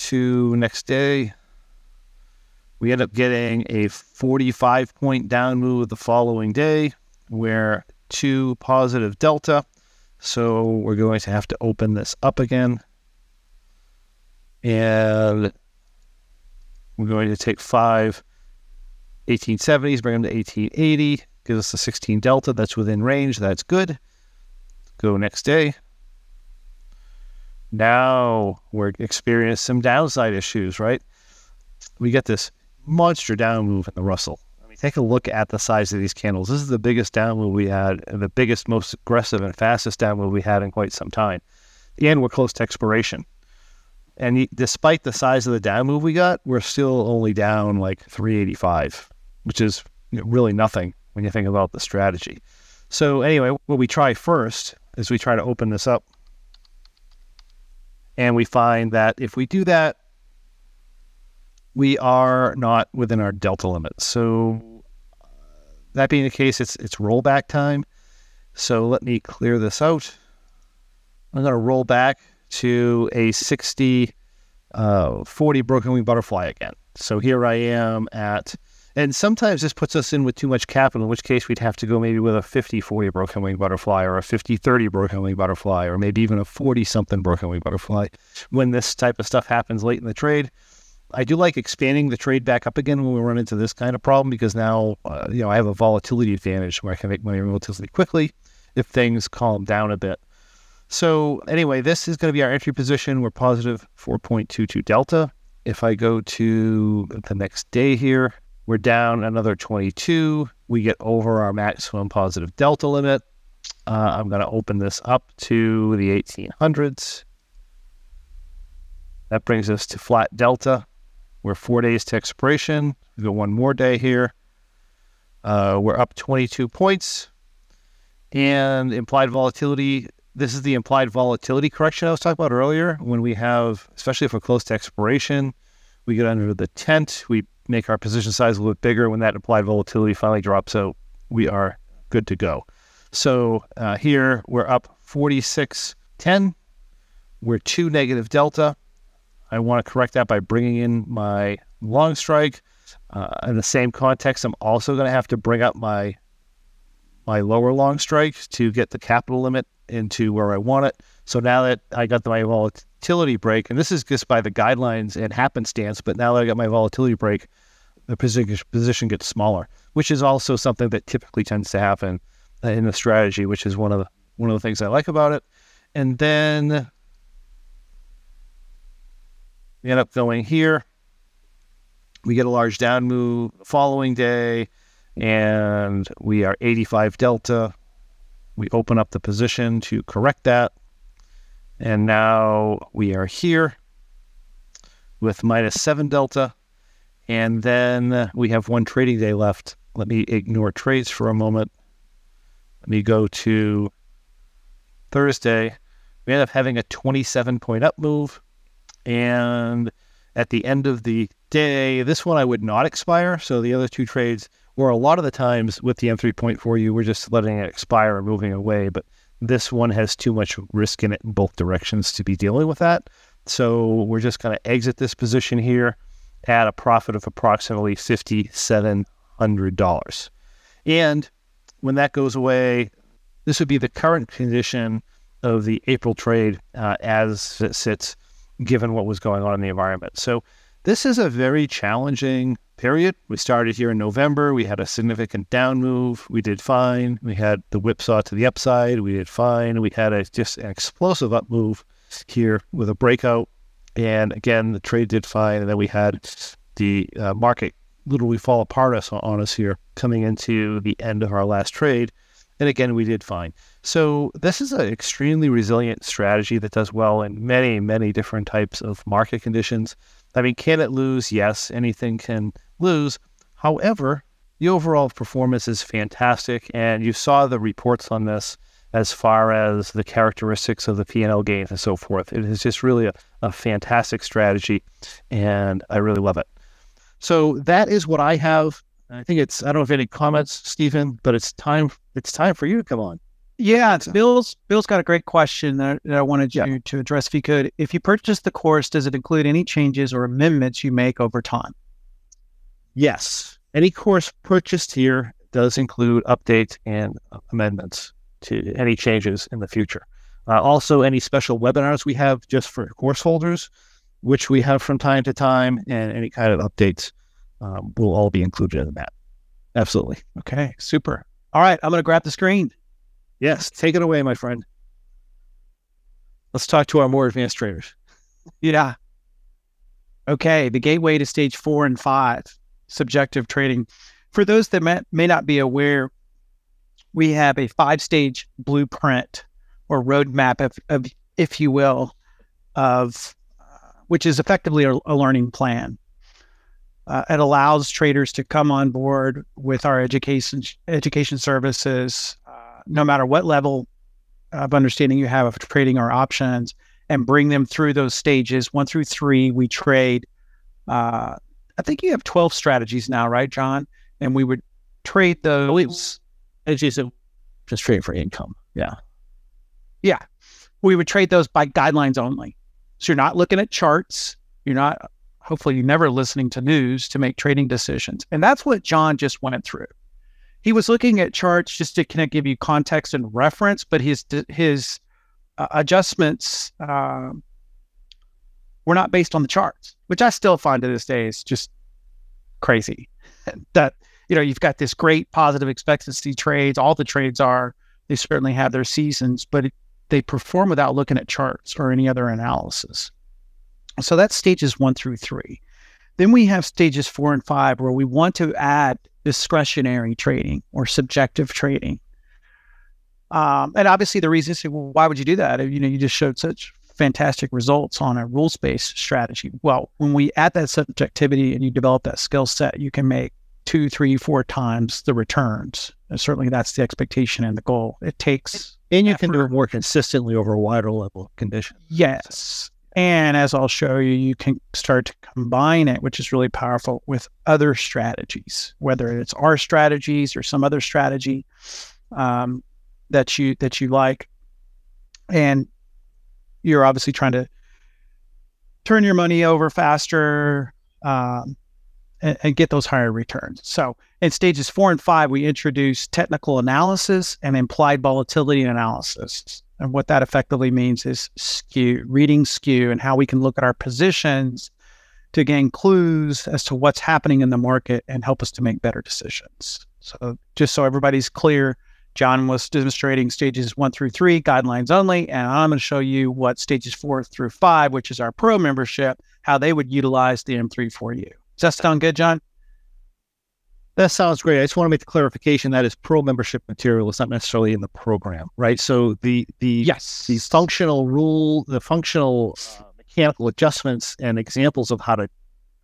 to next day, we end up getting a 45 point down move the following day. We're two positive delta. So we're going to have to open this up again. And we're going to take five 1870s, bring them to 1880, gives us a 16 delta. That's within range. That's good. Go next day. Now we're experiencing some downside issues, right? We get this monster down move in the Russell. I mean, take a look at the size of these candles. This is the biggest down move we had, and the biggest, most aggressive, and fastest down move we had in quite some time. And we're close to expiration. And despite the size of the down move we got, we're still only down like 385, which is really nothing when you think about the strategy. So, anyway, what we try first is we try to open this up. And we find that if we do that, we are not within our delta limit. So that being the case, it's it's rollback time. So let me clear this out. I'm going to roll back to a 60, uh, 40 broken wing butterfly again. So here I am at, and sometimes this puts us in with too much capital, in which case we'd have to go maybe with a 50, 40 broken wing butterfly or a 50, 30 broken wing butterfly, or maybe even a 40 something broken wing butterfly when this type of stuff happens late in the trade. I do like expanding the trade back up again when we run into this kind of problem because now, uh, you know, I have a volatility advantage where I can make money relatively quickly if things calm down a bit. So anyway, this is going to be our entry position. We're positive 4.22 delta. If I go to the next day here, we're down another 22. We get over our maximum positive delta limit. Uh, I'm going to open this up to the 1800s. That brings us to flat delta. We're four days to expiration. We go one more day here. Uh, we're up 22 points. And implied volatility, this is the implied volatility correction I was talking about earlier. When we have, especially if we're close to expiration, we get under the tent, we make our position size a little bit bigger. When that implied volatility finally drops out, we are good to go. So uh, here we're up 46.10. We're two negative delta. I want to correct that by bringing in my long strike. Uh, in the same context, I'm also going to have to bring up my my lower long strike to get the capital limit into where I want it. So now that I got my volatility break, and this is just by the guidelines and happenstance, but now that I got my volatility break, the position gets smaller, which is also something that typically tends to happen uh, in the strategy, which is one of the one of the things I like about it. And then we end up going here. We get a large down move following day, and we are 85 delta. We open up the position to correct that. And now we are here with minus seven delta. And then we have one trading day left. Let me ignore trades for a moment. Let me go to Thursday. We end up having a 27 point up move. And at the end of the day, this one I would not expire. So the other two trades were a lot of the times with the M3.4U, we're just letting it expire and moving away. But this one has too much risk in it in both directions to be dealing with that. So we're just going to exit this position here at a profit of approximately $5,700. And when that goes away, this would be the current condition of the April trade uh, as it sits, given what was going on in the environment. So this is a very challenging period. We started here in November. We had a significant down move. We did fine. We had the whipsaw to the upside. We did fine. We had a just an explosive up move here with a breakout. And again, the trade did fine. And then we had the uh, market literally fall apart us on us here coming into the end of our last trade. And again, we did fine. So this is an extremely resilient strategy that does well in many, many different types of market conditions. I mean, can it lose? Yes, anything can lose. However, the overall performance is fantastic, and you saw the reports on this as far as the characteristics of the P&L gains and so forth. It is just really a, a fantastic strategy, and I really love it. So that is what I have I think it's I don't have any comments, Stephen, but it's time it's time for you to come on. Yeah, Bill's Bill's got a great question that, that I wanted you yeah. to address. If you could, if you purchase the course, does it include any changes or amendments you make over time? Yes, any course purchased here does include updates and amendments to any changes in the future. Uh, also, any special webinars we have just for course holders, which we have from time to time, and any kind of updates um, will all be included in that. Absolutely. Okay, super. All right, I'm going to grab the screen. Yes, take it away, my friend. Let's talk to our more advanced traders. Yeah. Okay, the gateway to stage four and five, subjective trading. For those that may, may not be aware, we have a five stage blueprint or roadmap, of, of, if you will, of which is effectively a, a learning plan. Uh, it allows traders to come on board with our education education services, no matter what level of understanding you have of trading our options, and bring them through those stages one through three. We trade. Uh, I think you have twelve strategies now, right, John? And we would trade those. As you just trade for income. Yeah, yeah. We would trade those by guidelines only. So you're not looking at charts. You're not hopefully you're never listening to news to make trading decisions. And that's what John just went through. He was looking at charts just to kind of give you context and reference, but his his uh, adjustments uh, were not based on the charts, which I still find to this day is just crazy. that you know you've got this great positive expectancy trades. All the trades are they certainly have their seasons, but it, they perform without looking at charts or any other analysis. So that's stages one through three. Then we have stages four and five where we want to add discretionary trading or subjective trading. Um, and obviously, the reason is well, why would you do that? You know, you just showed such fantastic results on a rules based strategy. Well, when we add that subjectivity and you develop that skill set, you can make two, three, four times the returns. And certainly, that's the expectation and the goal. It takes, and you effort. can do it more consistently over a wider level of conditions. Yes, and as I'll show you, you can start to combine it, which is really powerful with other strategies, whether it's our strategies or some other strategy um, that you that you like. And you're obviously trying to turn your money over faster um, and, and get those higher returns. So in stages four and five, we introduce technical analysis and implied volatility analysis. And what that effectively means is skew, reading skew, and how we can look at our positions to gain clues as to what's happening in the market and help us to make better decisions. So, just so everybody's clear, John was demonstrating stages one through three, guidelines only, and I'm going to show you what stages four through five, which is our pro membership, how they would utilize the M3.4U. Does that sound good, John? That sounds great. I just want to make the clarification that is pro membership material. It's not necessarily in the program, right? So the the yes the functional rule, the functional uh, mechanical adjustments and examples of how to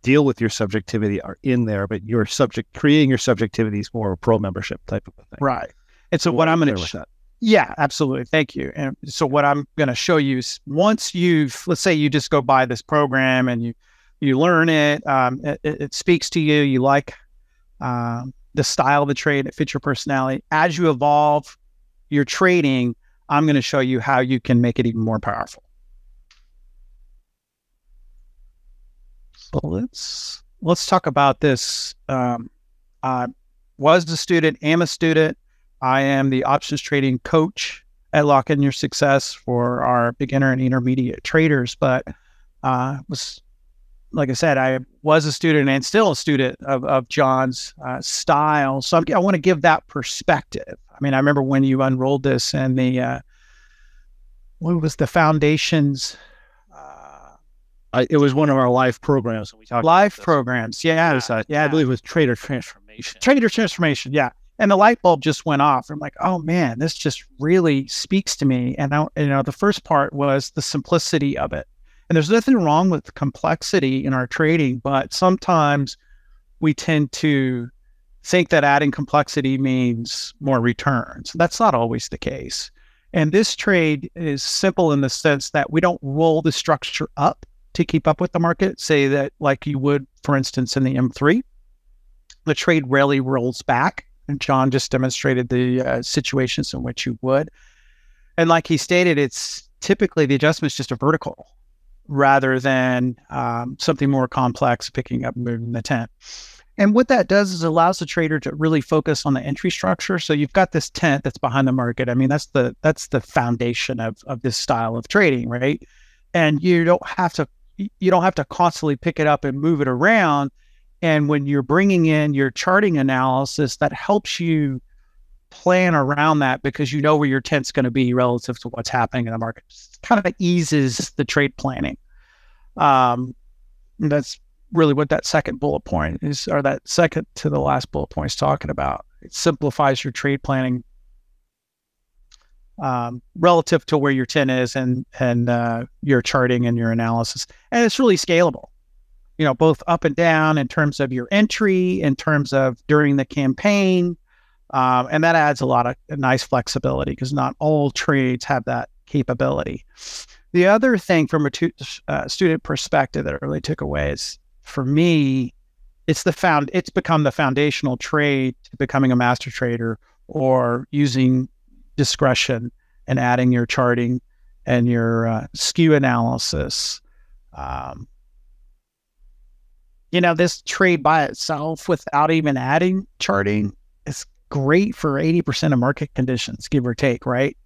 deal with your subjectivity are in there, but your subject creating your subjectivity is more a pro membership type of a thing. Right. And so what I'm going to yeah, absolutely. Thank you. And so what I'm going to show you is once you've, let's say you just go buy this program and you, you learn it, um, it, it, speaks to you, you like um, the style of the trade, it fits your personality. As you evolve your trading, I'm going to show you how you can make it even more powerful. So let's let's talk about this. Um, I was a student, am a student. I am the options trading coach at Locke In Your Success for our beginner and intermediate traders. But uh, was like I said, I was a student and still a student of, of John's uh, style. So I'm, i want to give that perspective. I mean, I remember when you unrolled this and the uh, what was the foundations I, it was one of our live programs. When we talked live programs. Yeah, was, uh, yeah. I believe it was Trader Transformation. Trader Transformation. Yeah, and the light bulb just went off. I'm like, oh man, this just really speaks to me. And I, you know, the first part was the simplicity of it. And there's nothing wrong with complexity in our trading, but sometimes we tend to think that adding complexity means more returns. That's not always the case. And this trade is simple in the sense that we don't roll the structure up to keep up with the market, say that like you would, for instance, in the M3. The trade rarely rolls back. And John just demonstrated the uh, situations in which you would. And like he stated, it's typically the adjustment is just a vertical rather than um, something more complex, picking up moving the tent. And what that does is allows the trader to really focus on the entry structure. So you've got this tent that's behind the market. I mean, that's the that's the foundation of of this style of trading, right? And you don't have to you don't have to constantly pick it up and move it around. And when you're bringing in your charting analysis, that helps you plan around that because you know where your tent's going to be relative to what's happening in the market. It kind of eases the trade planning. Um, that's really what that second bullet point is, or that second to the last bullet point is talking about. It simplifies your trade planning um, relative to where your tent is and and uh, your charting and your analysis, and it's really scalable. You know, both up and down in terms of your entry, in terms of during the campaign, um, and that adds a lot of nice flexibility because not all trades have that capability. The other thing from a tu- uh, student perspective that I really took away is for me, it's the found it's become the foundational trade to becoming a master trader or using discretion and adding your charting and your uh, skew analysis. Um, you know, this trade by itself without even adding charting great for 80% of market conditions, give or take, right?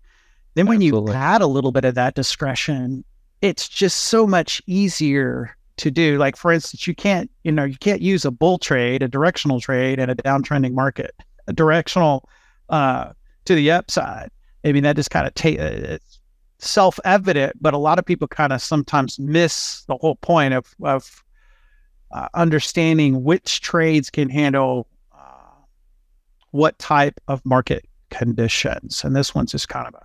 Then when Absolutely. you add a little bit of that discretion, it's just so much easier to do. Like for instance, you can't, you know, you can't use a bull trade, a directional trade in a downtrending market, a directional uh, to the upside. I mean, that just kind of ta- uh, it's self-evident, but a lot of people kind of sometimes miss the whole point of of uh, understanding which trades can handle what type of market conditions. And this one's just kind of a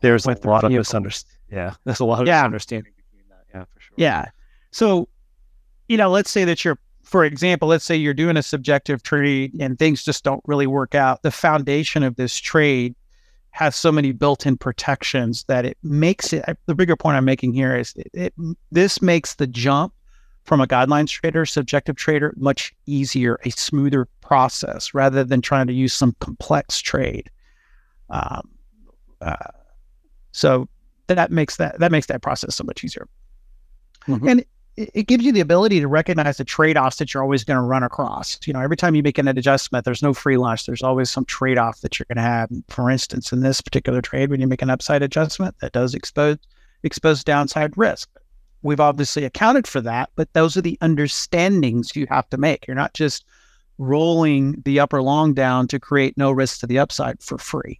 there's a lot of misunderstanding. Yeah, there's a lot of yeah. misunderstanding between that. Yeah, for sure. Yeah. So, you know, let's say that you're for example, let's say you're doing a subjective trade and things just don't really work out. The foundation of this trade has so many built-in protections that it makes it the bigger point i'm making here is it, it, this makes the jump from a guidelines trader subjective trader much easier a smoother process rather than trying to use some complex trade um, uh, so that makes that that makes that process so much easier mm-hmm. and it, gives you the ability to recognize the trade-offs that you're always going to run across. You know, every time you make an adjustment, there's no free lunch. There's always some trade-off that you're going to have. For instance, in this particular trade, when you make an upside adjustment, that does expose expose downside risk. We've obviously accounted for that, but those are the understandings you have to make. You're not just rolling the upper long down to create no risk to the upside for free.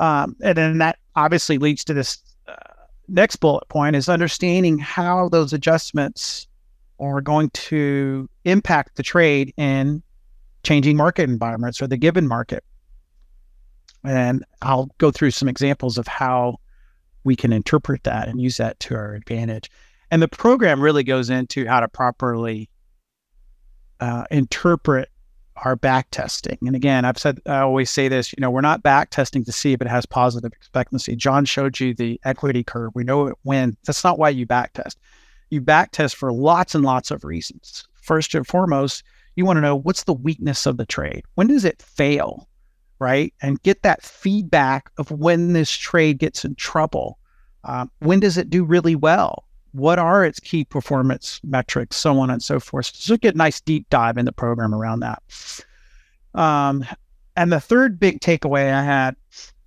Um, and then that obviously leads to this next bullet point is understanding how those adjustments are going to impact the trade in changing market environments or the given market. And I'll go through some examples of how we can interpret that and use that to our advantage. And the program really goes into how to properly uh, interpret our back testing. And again, I've said, I always say this, you know, we're not back testing to see if it has positive expectancy. John showed you the equity curve. We know it when. That's not why you back test. You back test for lots and lots of reasons. First and foremost, you want to know what's the weakness of the trade? When does it fail? Right. And get that feedback of when this trade gets in trouble. Uh, when does it do really well? What are its key performance metrics, so on and so forth. So get a nice deep dive in the program around that. Um, and the third big takeaway I had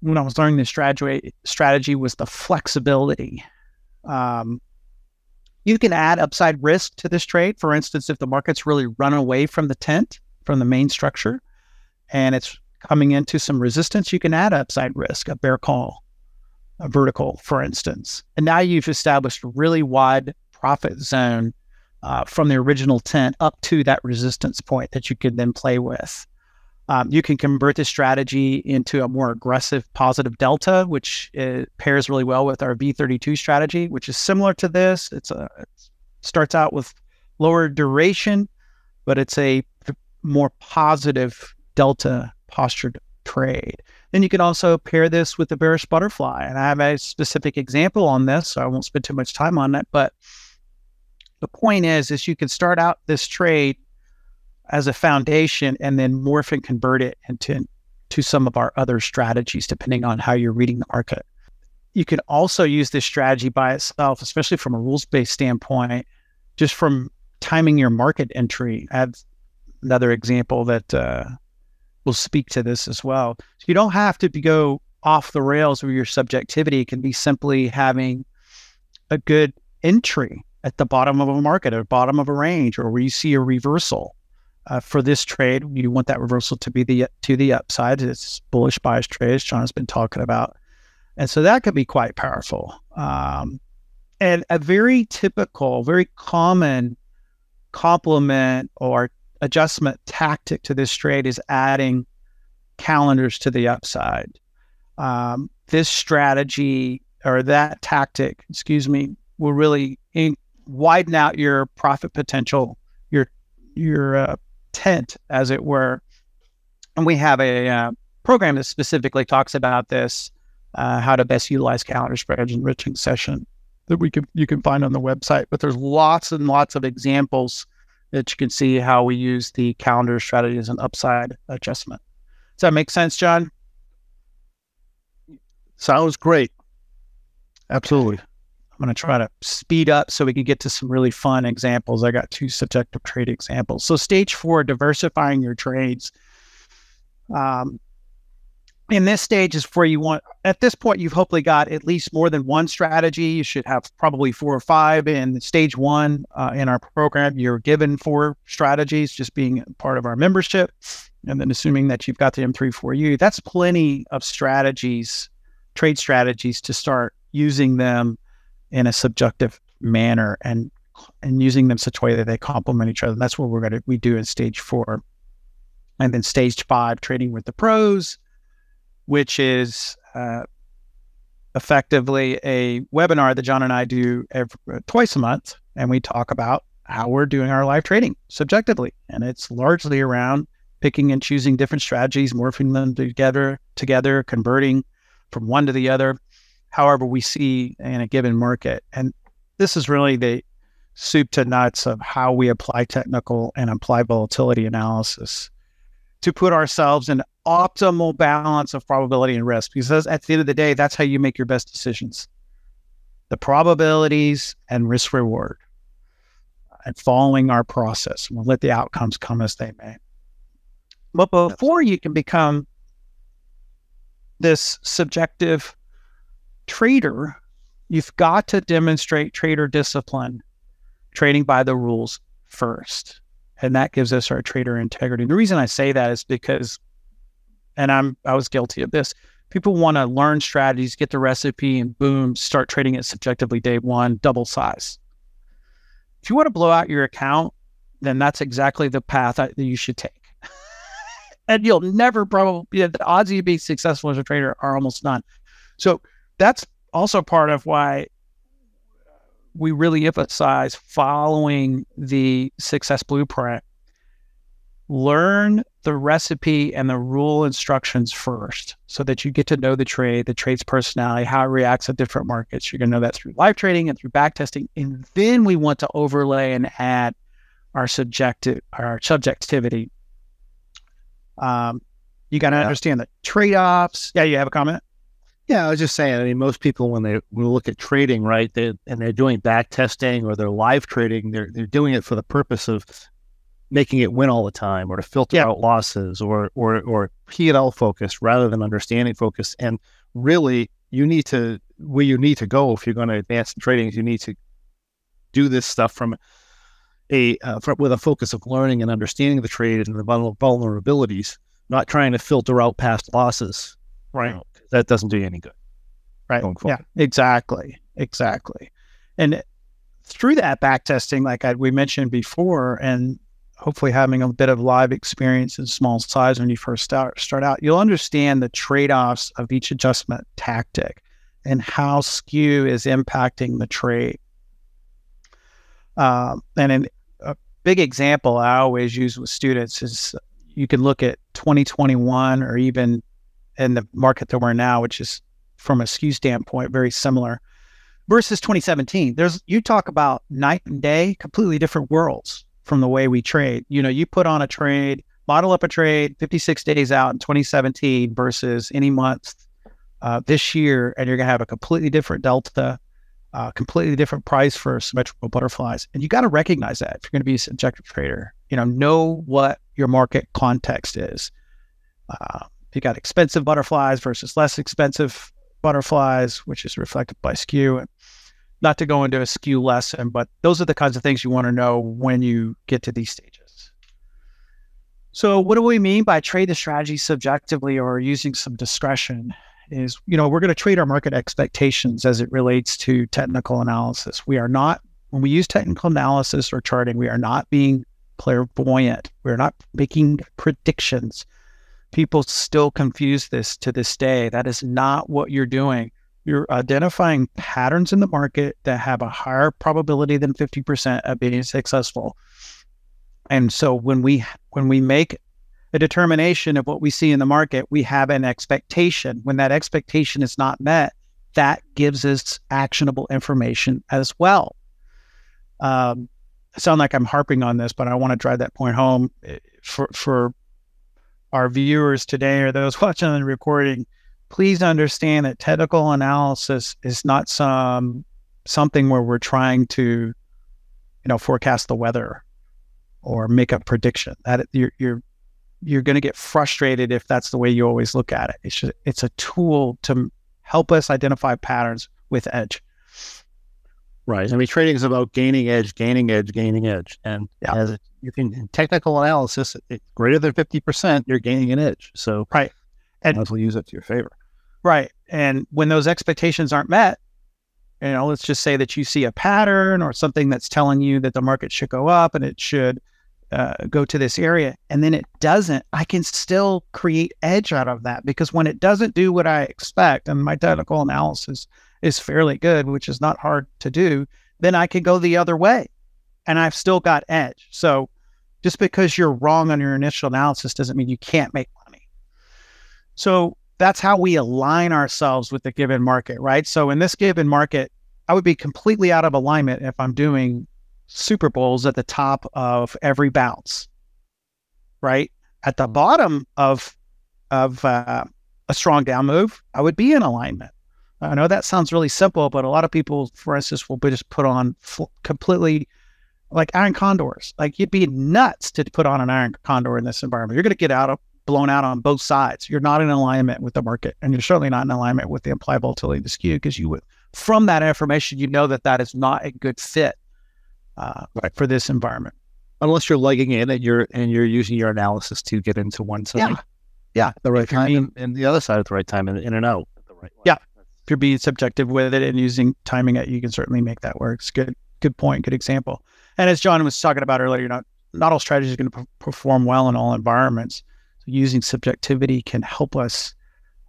when I was learning this strategy strategy was the flexibility. Um, you can add upside risk to this trade. For instance, if the market's really run away from the tent, from the main structure, and it's coming into some resistance, you can add upside risk, a bear call, a vertical, for instance. And now you've established a really wide profit zone uh, from the original tent up to that resistance point that you can then play with. Um, you can convert this strategy into a more aggressive positive delta, which uh, pairs really well with our V32 strategy, which is similar to this. It's a it starts out with lower duration, but it's a more positive delta postured trade. Then you can also pair this with the bearish butterfly. And I have a specific example on this, so I won't spend too much time on it. But the point is, is you can start out this trade as a foundation and then morph and convert it into to some of our other strategies, depending on how you're reading the market. You can also use this strategy by itself, especially from a rules based standpoint, just from timing your market entry. I have another example that uh, will speak to this as well. So you don't have to go off the rails with your subjectivity. It can be simply having a good entry at the bottom of a market, at the bottom of a range, or where you see a reversal uh, for this trade, you want that reversal to be the to the upside. It's bullish bias trades John's been talking about, and so that could be quite powerful. Um, and a very typical, very common complement or adjustment tactic to this trade is adding calendars to the upside. Um, this strategy or that tactic, excuse me, will really in- widen out your profit potential, your your uh, tent, as it were. And we have a uh, program that specifically talks about this, uh, how to best utilize calendar spreads enriching session that we can you can find on the website. But there's lots and lots of examples that you can see how we use the calendar strategy as an upside adjustment. Does that make sense, John? Sounds great. Absolutely. I'm going to try to speed up so we can get to some really fun examples. I got two subjective trade examples. So, stage four, diversifying your trades. Um, in this stage is where you want, at this point, you've hopefully got at least more than one strategy. You should have probably four or five. In stage one uh, in our program, you're given four strategies, just being part of our membership. And then assuming that you've got the M3.4U, that's plenty of strategies, trade strategies to start using them in a subjective manner and and using them such a way that they complement each other. And that's what we're going to we do in stage four. And then stage five, trading with the pros, which is uh, effectively a webinar that John and I do every, uh, twice a month, and we talk about how we're doing our live trading subjectively, and it's largely around picking and choosing different strategies, morphing them together, together, converting from one to the other, however we see in a given market. And this is really the soup to nuts of how we apply technical and apply volatility analysis to put ourselves in optimal balance of probability and risk. Because at the end of the day, that's how you make your best decisions. The probabilities and risk reward and following our process. We'll let the outcomes come as they may. But before you can become this subjective trader, you've got to demonstrate trader discipline, trading by the rules first. And that gives us our trader integrity. The reason I say that is because, and I'm I was guilty of this. People want to learn strategies, get the recipe, and boom, start trading it subjectively day one, double size. If you want to blow out your account, then that's exactly the path that you should take. and you'll never probably the odds of you being successful as a trader are almost none. So that's also part of why we really emphasize following the success blueprint. Learn the recipe and the rule instructions first so that you get to know the trade, the trade's personality, how it reacts at different markets. You're going to know that through live trading and through back testing. And then we want to overlay and add our subjective, our subjectivity. Um, you got to yeah. understand the trade offs. Yeah, you have a comment? Yeah, I was just saying. I mean, most people when they when look at trading, right, they, and they're doing back testing or they're live trading, they're they're doing it for the purpose of making it win all the time, or to filter yeah. out losses, or or or P and L focus rather than understanding focus. And really, you need to where you need to go if you're going to advance in trading. Is you need to do this stuff from a uh, from, with a focus of learning and understanding the trade and the vulnerabilities, not trying to filter out past losses. Right. That doesn't do you any good. Right. Yeah, exactly. Exactly. And through that back testing, like I, we mentioned before, and hopefully having a bit of live experience in small size when you first start, start out, you'll understand the trade offs of each adjustment tactic and how skew is impacting the trade. Um, and in a big example I always use with students is you can look at 2021 or even in the market that we're now, which is from a skew standpoint, very similar versus 2017. There's you talk about night and day, completely different worlds from the way we trade. You know, you put on a trade, model up a trade 56 days out in 2017 versus any month uh, this year, and you're gonna have a completely different delta, uh, completely different price for symmetrical butterflies. And you got to recognize that if you're going to be a subjective trader. You know, know what your market context is. Uh, you got expensive butterflies versus less expensive butterflies, which is reflected by skew. And not to go into a skew lesson, but those are the kinds of things you want to know when you get to these stages. So, what do we mean by trade the strategy subjectively or using some discretion? Is you know we're going to trade our market expectations as it relates to technical analysis. We are not when we use technical analysis or charting, we are not being clairvoyant. We're not making predictions people still confuse this to this day. That is not what you're doing. You're identifying patterns in the market that have a higher probability than 50% of being successful. And so when we when we make a determination of what we see in the market, we have an expectation. When that expectation is not met, that gives us actionable information as well. Um, I sound like I'm harping on this, but I want to drive that point home eh, for for our viewers today or those watching the recording, please understand that technical analysis is not some something where we're trying to, you know, forecast the weather or make a prediction. That you're you're you're going to get frustrated if that's the way you always look at it. It's just, it's a tool to help us identify patterns with edge. Right. I mean, trading is about gaining edge, gaining edge, gaining edge. And yeah. as it, you can, in technical analysis, it, greater than 50%, you're gaining an edge. So, right. And well use it to your favor. Right. And when those expectations aren't met, you know, let's just say that you see a pattern or something that's telling you that the market should go up and it should uh, go to this area, and then it doesn't, I can still create edge out of that because when it doesn't do what I expect, and my technical analysis is fairly good, which is not hard to do, then I can go the other way and I've still got edge. So just because you're wrong on your initial analysis doesn't mean you can't make money. So that's how we align ourselves with the given market, right? So in this given market, I would be completely out of alignment if I'm doing Super Bowls at the top of every bounce, right? At the bottom of of uh, a strong down move, I would be in alignment. I know that sounds really simple, but a lot of people, for instance, will just put on completely like iron condors. Like you'd be nuts to put on an iron condor in this environment. You're going to get out of blown out on both sides. You're not in alignment with the market, and you're certainly not in alignment with the implied volatility of the skew because you would, from that information, you know that that is not a good fit uh, right. for this environment. Unless you're legging in and you're and you're using your analysis to get into one side, yeah, yeah, the right time, being, and, the other side at the right time, and in and out at the right. Yeah, if you're being subjective with it and using timing it, you can certainly make that work. It's good, good point, good example. And as John was talking about earlier, you not not all strategies are going to p- perform well in all environments. Using subjectivity can help us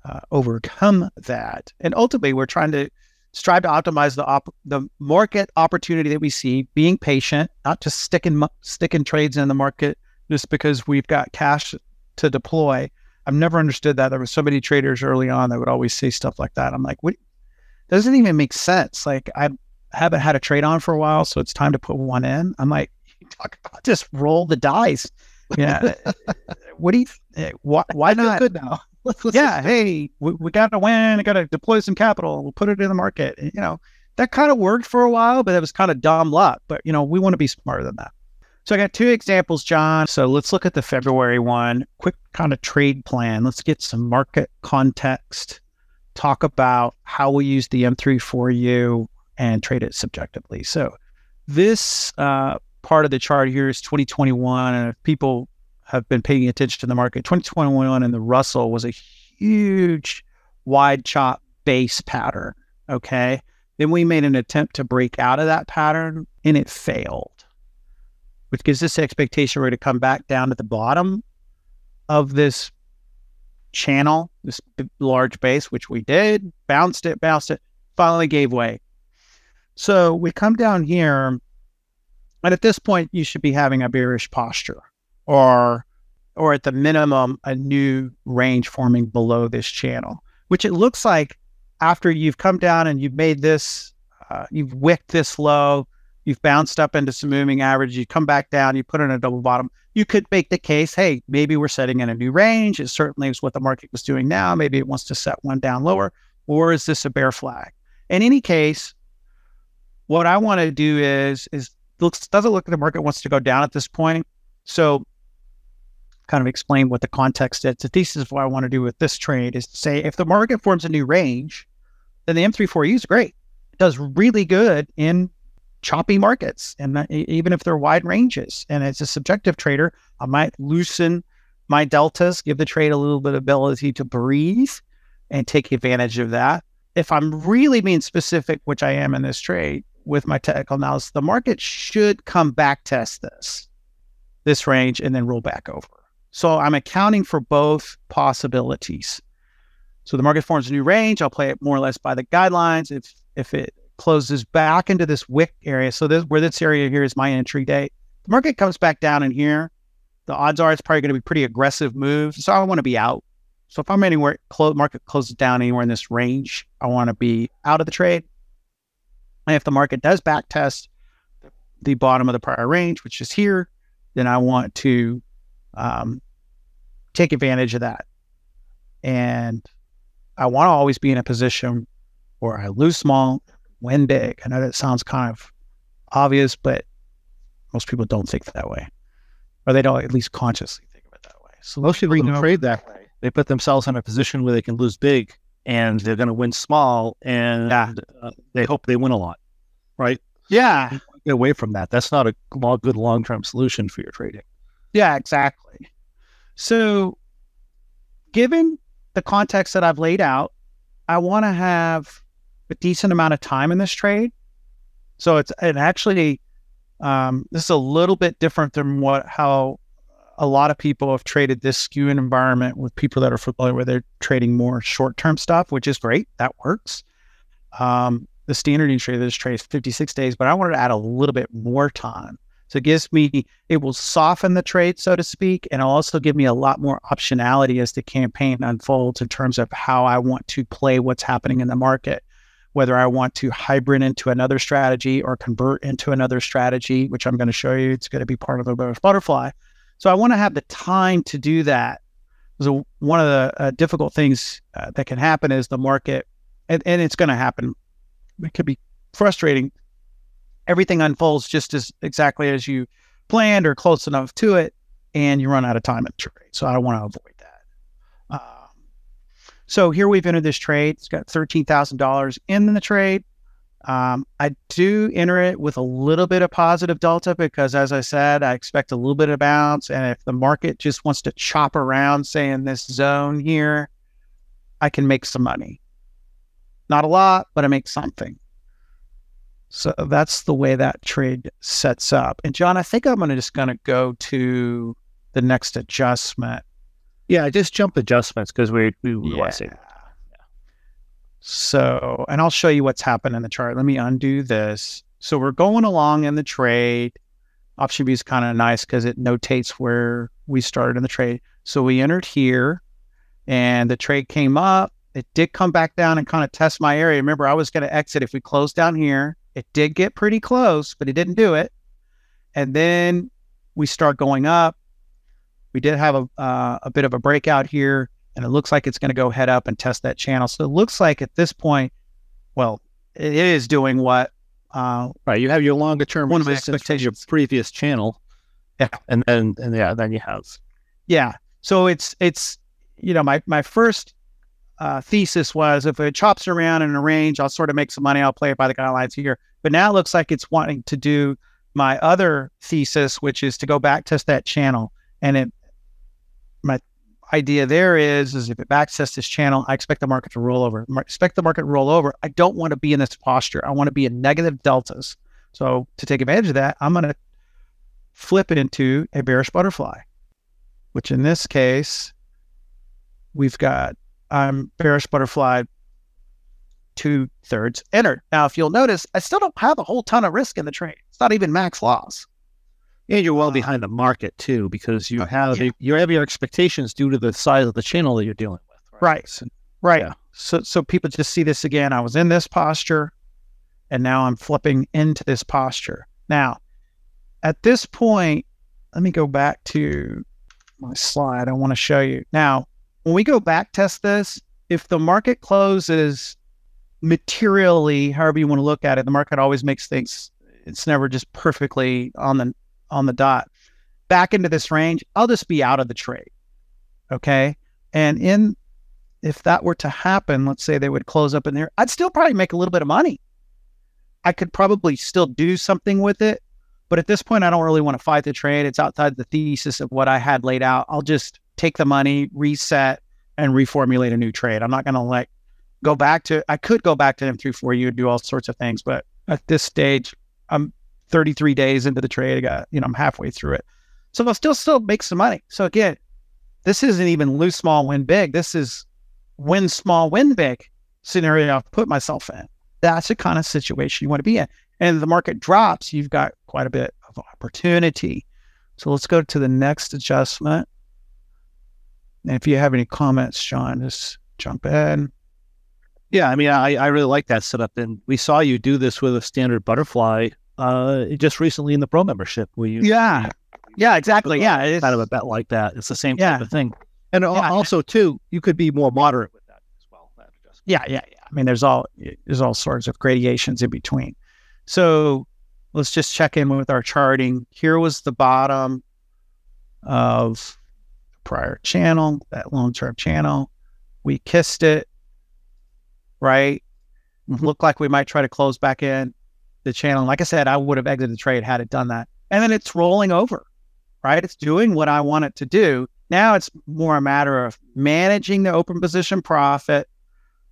uh, overcome that. And ultimately, we're trying to strive to optimize the op- the market opportunity that we see, being patient, not just sticking sticking trades in the market just because we've got cash to deploy. I've never understood that. There were so many traders early on that would always say stuff like that. I'm like, what? Doesn't even make sense. Like I haven't had a trade on for a while, so it's time to put one in. I'm like, talk about just roll the dice. Yeah. what do you? Eh, why, why not? Good now. Let's, let's yeah. Hey, we, we got to win. I got to deploy some capital. We'll put it in the market. You know, that kind of worked for a while, but it was kind of dumb luck. But you know, we want to be smarter than that. So I got two examples, John. So let's look at the February one. Quick kind of trade plan. Let's get some market context. Talk about how we use the M3.4U and trade it subjectively. So this uh, part of the chart here is 2021, and if people have been paying attention to the market, 2021 and the Russell was a huge wide chop base pattern. Okay. Then we made an attempt to break out of that pattern and it failed which gives us the expectation we're going to come back down to the bottom of this channel, this large base, which we did, bounced it, bounced it, finally gave way. So we come down here, and at this point, you should be having a bearish posture, or, or at the minimum, a new range forming below this channel, which it looks like after you've come down and you've made this, uh, you've wicked this low, you've bounced up into some moving average, you come back down, you put in a double bottom, you could make the case, hey, maybe we're setting in a new range. It certainly is what the market was doing now. Maybe it wants to set one down lower, or is this a bear flag? In any case, what I want to do is is looks doesn't look like the market wants to go down at this point. So kind of explain what the context is. The thesis of what I want to do with this trade is to say if the market forms a new range, then the M3.4U is great. It does really good in choppy markets and even if they're wide ranges and as a subjective trader i might loosen my deltas give the trade a little bit of ability to breathe and take advantage of that if i'm really being specific which i am in this trade with my technical analysis the market should come back test this this range and then roll back over so i'm accounting for both possibilities so the market forms a new range i'll play it more or less by the guidelines if if it closes back into this wick area. So this where this area here is my entry date. The market comes back down in here. The odds are it's probably going to be pretty aggressive move. So I want to be out. So if I'm anywhere, close, market closes down anywhere in this range, I want to be out of the trade. And if the market does back test the bottom of the prior range, which is here, then I want to um, take advantage of that. And I want to always be in a position where I lose small win big. I know that sounds kind of obvious, but most people don't think that way, or they don't at least consciously think of it that way. So most people don't trade that way. They put themselves in a position where they can lose big, and they're going to win small, and yeah. uh, they hope they win a lot, right? Yeah, get away from that. That's not a good long term solution for your trading. Yeah, exactly. So, given the context that I've laid out, I want to have a decent amount of time in this trade. So it's and actually um, this is a little bit different than what how a lot of people have traded this skewing environment with people that are familiar with they're trading more short term stuff, which is great. That works. Um, the standard trade this trade is 56 days, but I wanted to add a little bit more time. So it gives me, it will soften the trade, so to speak, and also give me a lot more optionality as the campaign unfolds in terms of how I want to play what's happening in the market whether I want to hybrid into another strategy or convert into another strategy, which I'm going to show you. It's going to be part of the butterfly. So I want to have the time to do that. So one of the uh, difficult things uh, that can happen is the market, and, and it's going to happen. It could be frustrating. Everything unfolds just as exactly as you planned or close enough to it, and you run out of time in trade. So I want to avoid that. Uh, so here we've entered this trade. It's got $13,000 in the trade. Um, I do enter it with a little bit of positive delta because, as I said, I expect a little bit of bounce. And if the market just wants to chop around, say in this zone here, I can make some money. Not a lot, but I make something. So that's the way that trade sets up. And John, I think I'm gonna just gonna go to the next adjustment Yeah, just jump adjustments because we we, we want to say So, and I'll show you what's happened in the chart. Let me undo this. So we're going along in the trade. OptionVue is kind of nice because it notates where we started in the trade. So we entered here and the trade came up. It did come back down and kind of test my area. Remember, I was going to exit if we closed down here. It did get pretty close, but it didn't do it. And then we start going up. We did have a, uh, a bit of a breakout here, and it looks like it's going to go head up and test that channel. So it looks like at this point, well, it is doing what uh, right. You have your longer term One of my from your expectations. previous channel. Yeah. and then and yeah, then you have Yeah. So it's it's you know my my first uh, thesis was if it chops around in a range, I'll sort of make some money. I'll play it by the guidelines here. But now it looks like it's wanting to do my other thesis, which is to go back test that channel. And it idea there is is if it tests this channel, I expect the market to roll over. I expect the market to roll over. I don't want to be in this posture. I want to be in negative deltas. So to take advantage of that, I'm going to flip it into a bearish butterfly which in this case, we've got um, bearish butterfly two thirds entered. Now, if you'll notice, I still don't have a whole ton of risk in the trade. It's not even max loss. And you're well Uh, behind the market too because you uh, have yeah. you have your expectations due to the size of the channel that you're dealing with. Right. So- Right. Yeah. So, so people just see this again. I was in this posture, and now I'm flipping into this posture. Now, at this point, let me go back to my slide. I want to show you. Now, when we go back test this, if the market closes materially, however you want to look at it, the market always makes things. It's never just perfectly on the on the dot. Back into this range, I'll just be out of the trade. Okay. And in if that were to happen, let's say they would close up in there, I'd still probably make a little bit of money. I could probably still do something with it. But at this point, I don't really want to fight the trade. It's outside the thesis of what I had laid out. I'll just take the money, reset, and reformulate a new trade. I'm not going to like go back to, I could go back to M3.4U and do all sorts of things. But at this stage, I'm 33 days into the trade. I got, you know, I'm halfway through it. So I'll still, still make some money. So again, this isn't even lose small, win big. This is win small, win big scenario I've put myself in. That's the kind of situation you want to be in. And the market drops, you've got quite a bit of opportunity. So let's go to the next adjustment. And if you have any comments, John, just jump in. Yeah, I mean, I, I really like that setup, and we saw you do this with a standard butterfly uh, just recently in the pro membership. We Yeah. Yeah, exactly. Yeah. It's, kind of a bet like that. It's the same Yeah. type of thing, and Yeah. also too, you could be more moderate with that as well. that yeah, yeah, yeah. I mean, there's all there's all sorts of gradations in between. So let's just check in with our charting. Here was the bottom of the prior channel, that long-term channel. We kissed it, right? Mhm. Looked like we might try to close back in the channel. Like I said, I would have exited the trade had it done that. And then it's rolling over, right? It's doing what I want it to do. Now it's more a matter of managing the open position profit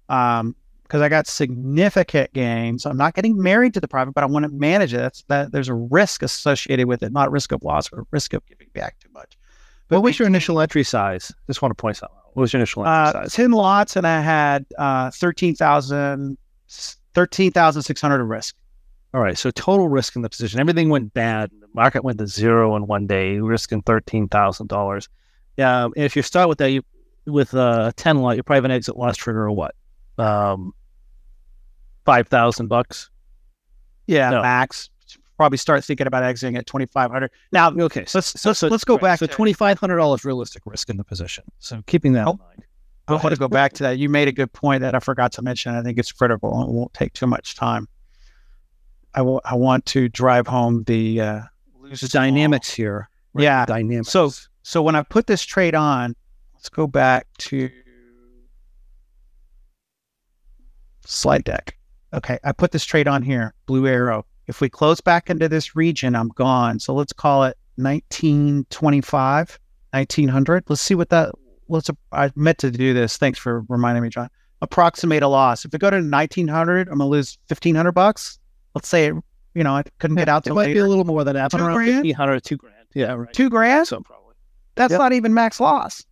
um, because I got significant gains. I'm not getting married to the profit, but I want to manage it. That's that. There's a risk associated with it, not risk of loss or risk of giving back too much. But What was your initial entry size? Just want to point something out. What was your initial entry uh, size? 10 lots and I had uh, 13,000 13,600 of risk. All right, so total risk in the position. Everything went bad. The market went to zero in one day, risking thirteen thousand dollars. Yeah, if you start with that, you with a ten lot, you're probably an exit loss trigger or what? Um, five thousand bucks. Yeah, No. max. Probably start thinking about exiting at 2,500. Now, Okay, so let's let's, let's go right, back So to twenty five hundred dollars realistic risk in the position. So keeping that Oh. in mind. I want to go back to that. You made a good point that I forgot to mention. I think it's critical. And it won't take too much time. I wa- I want to drive home the uh, The dynamics here. right, Yeah. dynamics. So so when I put this trade on, let's go back to slide deck. Okay, I put this trade on here, blue arrow. If we close back into this region, I'm gone. So let's call it 1925, 1900. Let's see what that. Let's. I meant to do this. Thanks for reminding me, John. Approximate a loss. If we go to 1900, I'm gonna lose 1500 bucks. Let's say, you know, I couldn't get out it might be a little more than that, Two grand? two grand. Yeah, right. Two grand. So probably. That's Yep. not even max loss.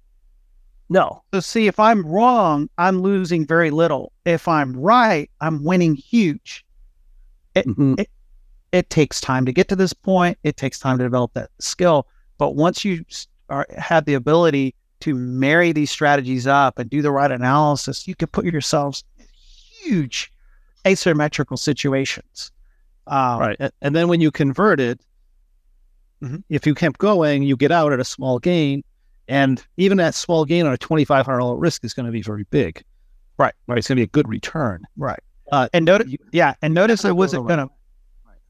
No. So see, if I'm wrong, I'm losing very little. If I'm right, I'm winning huge. Mhm. It takes time to get to this point. It takes time to develop that skill. But once you are, have the ability to marry these strategies up and do the right analysis, you can put yourselves huge asymmetrical situations. Um, Right. And, and then when you convert it, Mhm. if you kept going, you get out at a small gain. And even that small gain on a $2,500 risk is going to be very big. Right. Right. It's going to be a good return. Right. Uh, and notice, yeah, and notice I wasn't gonna,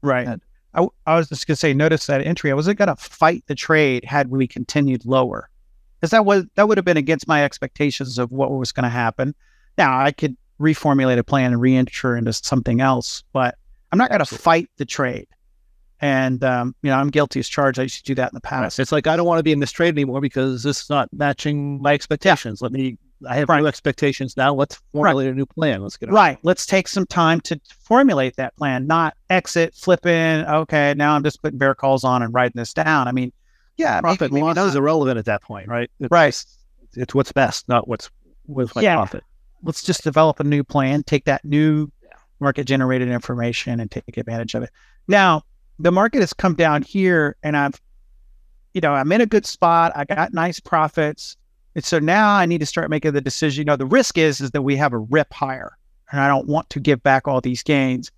right. Ahead. I, I was just gonna say, notice that entry. I wasn't gonna fight the trade had we continued lower, because that was that would have been against my expectations of what was going to happen. Now I could reformulate a plan and re-enter into something else, but I'm not gonna fight the trade. And um, you know, I'm guilty as charged. I used to do that in the past. It's like, I don't want to be in this trade anymore because this is not matching my expectations. Let me, I have Right. new expectations now. Let's formulate a new plan. Let's get it. Right. Let's take some time to formulate that plan, not exit, flip in. Okay, now I'm just putting bear calls on and writing this down. I mean, yeah, Profit maybe- maybe loss is irrelevant at that point, right? It's, Right. It's what's best, not what's what's my Yeah. profit. Let's just develop a new plan, take that new market generated information and take advantage of it. Now, the market has come down here and I've, you know, I'm in a good spot. I got nice profits. And so now I need to start making the decision. You know, the risk is is that we have a rip higher and I don't want to give back all these gains.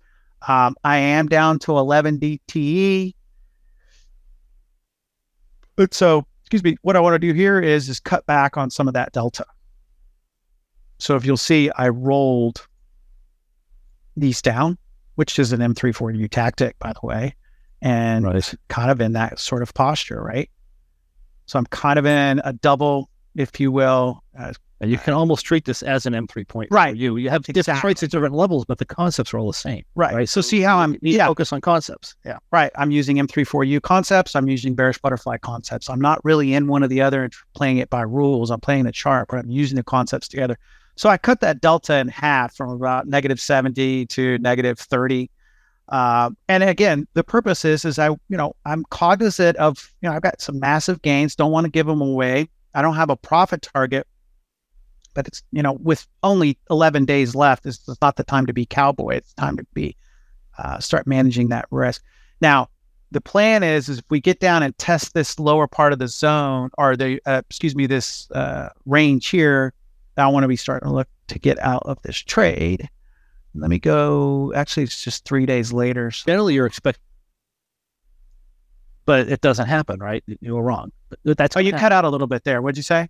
Um, I am down to 11 DTE. But so, excuse me, what I want to do here is is cut back on some of that delta. So if you'll see, I rolled these down, which is an M3.4U tactic, by the way, and Right. kind of in that sort of posture, right? So I'm kind of in a double, if you will. Uh, And you can almost treat this as an M3 point. for Right. You you have different Exactly. traits at different levels, but the concepts are all the same. right. Right. So see how I'm, yeah, focus on concepts. Yeah. right. I'm using M3.4U concepts. I'm using bearish butterfly concepts. I'm not really in one or the other and playing it by rules. I'm playing the chart, but I'm using the concepts together. So I cut that delta in half from about negative 70 to negative 30. Uh, and again, the purpose is, is I, you know, I'm cognizant of, you know, I've got some massive gains. Don't want to give them away. I don't have a profit target, but it's, you know, with only 11 days left, it's, not the time to be cowboy. It's time to be, uh, start managing that risk. Now, the plan is, is if we get down and test this lower part of the zone or the, uh, excuse me, this uh, range here, I want to be starting to look to get out of this trade. Let me go. Actually, it's just three days later. Generally, you're expecting, but it doesn't happen, right? You were wrong. But That's oh, you what cut out a little bit there. What'd you say?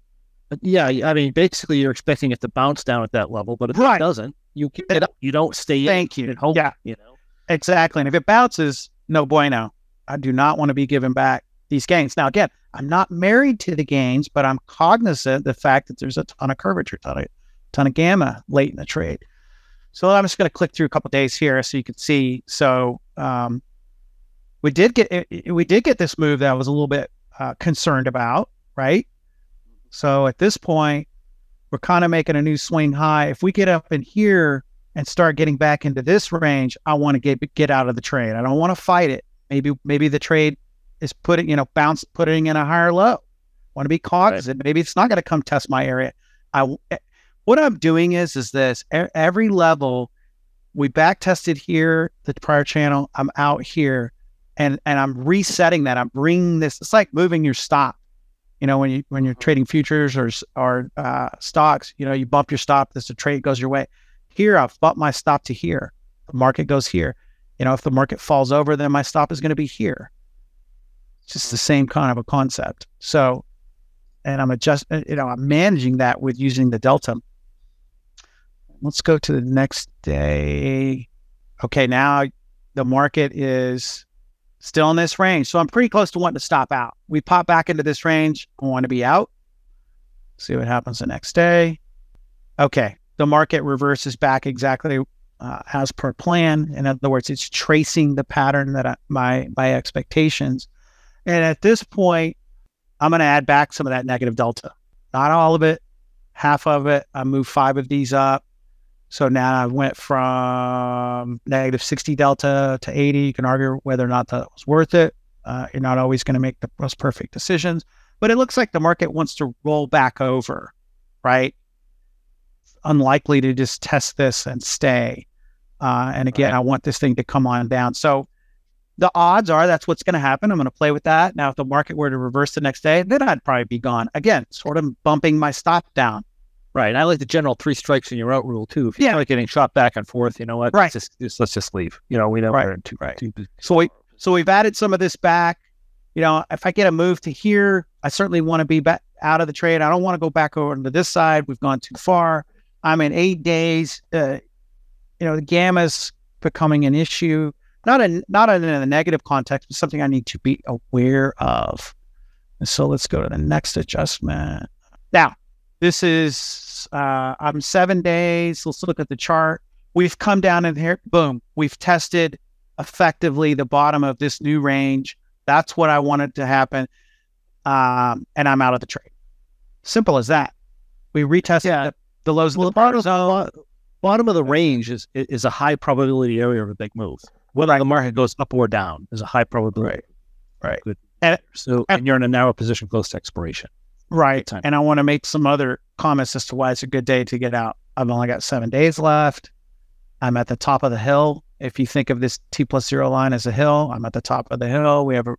But yeah, I mean, basically, you're expecting it to bounce down at that level, but if Right. it doesn't, you get it up. You don't stay Thank in you. and hope. Yeah. You know. Exactly. And if it bounces, no bueno. I do not want to be giving back these gains. Now, again, I'm not married to the gains, but I'm cognizant the fact that there's a ton of curvature, ton of, ton of gamma late in the trade. So I'm just going to click through a couple days here so you can see. So um, we did get it- it- we did get this move that I was a little bit uh, concerned about, right? So at this point, we're kind of making a new swing high. If we get up in here and start getting back into this range, I want to get get out of the trade. I don't want to fight it. Maybe maybe the trade is putting you know bounce putting in a higher low. Want to be cognizant. Maybe it's not going to come test my area. I eh, what I'm doing is is this every level we back tested here the prior channel. I'm out here and and I'm resetting that. I'm bringing this. It's like moving your stop. You know when you when you're trading futures or or uh, stocks, you know you bump your stop. This the trade goes your way. Here I've bumped my stop to here. The market goes here. You know if the market falls over, then my stop is going to be here. It's just the same kind of a concept. So, and I'm adjust. uh, You know I'm managing that with using the delta. Let's go to the next day. Okay, now the market is still in this range. So I'm pretty close to wanting to stop out. We pop back into this range. I want to be out. See what happens the next day. Okay, the market reverses back exactly uh, as per plan. In other words, it's tracing the pattern that I, my my expectations. And at this point, I'm going to add back some of that negative delta. Not all of it, half of it. I moved five of these up. So now I went from negative 60 delta to 80. You can argue whether or not that was worth it. Uh, you're not always going to make the most perfect decisions, but it looks like the market wants to roll back over. right? Unlikely to just test this and stay. Uh, and again, Right. I want this thing to come on down. So the odds are that's what's going to happen. I'm going to play with that. Now, if the market were to reverse the next day, then I'd probably be gone. Again, sort of bumping my stop down. Right. And I like the general three strikes and you're out rule too. If you Yeah. start getting shot back and forth, you know what? Right. Just, just let's just leave. You know, we know Right. we're in two, Right. two So we so we've added some of this back. You know, if I get a move to here, I certainly want to be back out of the trade. I don't want to go back over to this side. We've gone too far. I'm in eight days. Uh, you know, the gamma's becoming an issue. Not a not in a negative context, but something I need to be aware of. And so let's go to the next adjustment. Now, this is uh, I'm seven days. Let's look at the chart. We've come down in here. Boom. We've tested effectively the bottom of this new range. That's what I wanted to happen. Um, and I'm out of the trade. Simple as that. We retested Yeah. the, the lows Well, of the bottom, zone. bottom of the range is is a high probability area of a big move. Whether the market goes up or down is a high probability. Right. Good. And- so, and- you're in a narrow position close to expiration. Right. And I want to make some other comments as to why it's a good day to get out. I've only got seven days left. I'm at the top of the hill. If you think of this T plus zero line as a hill, I'm at the top of the hill. We have a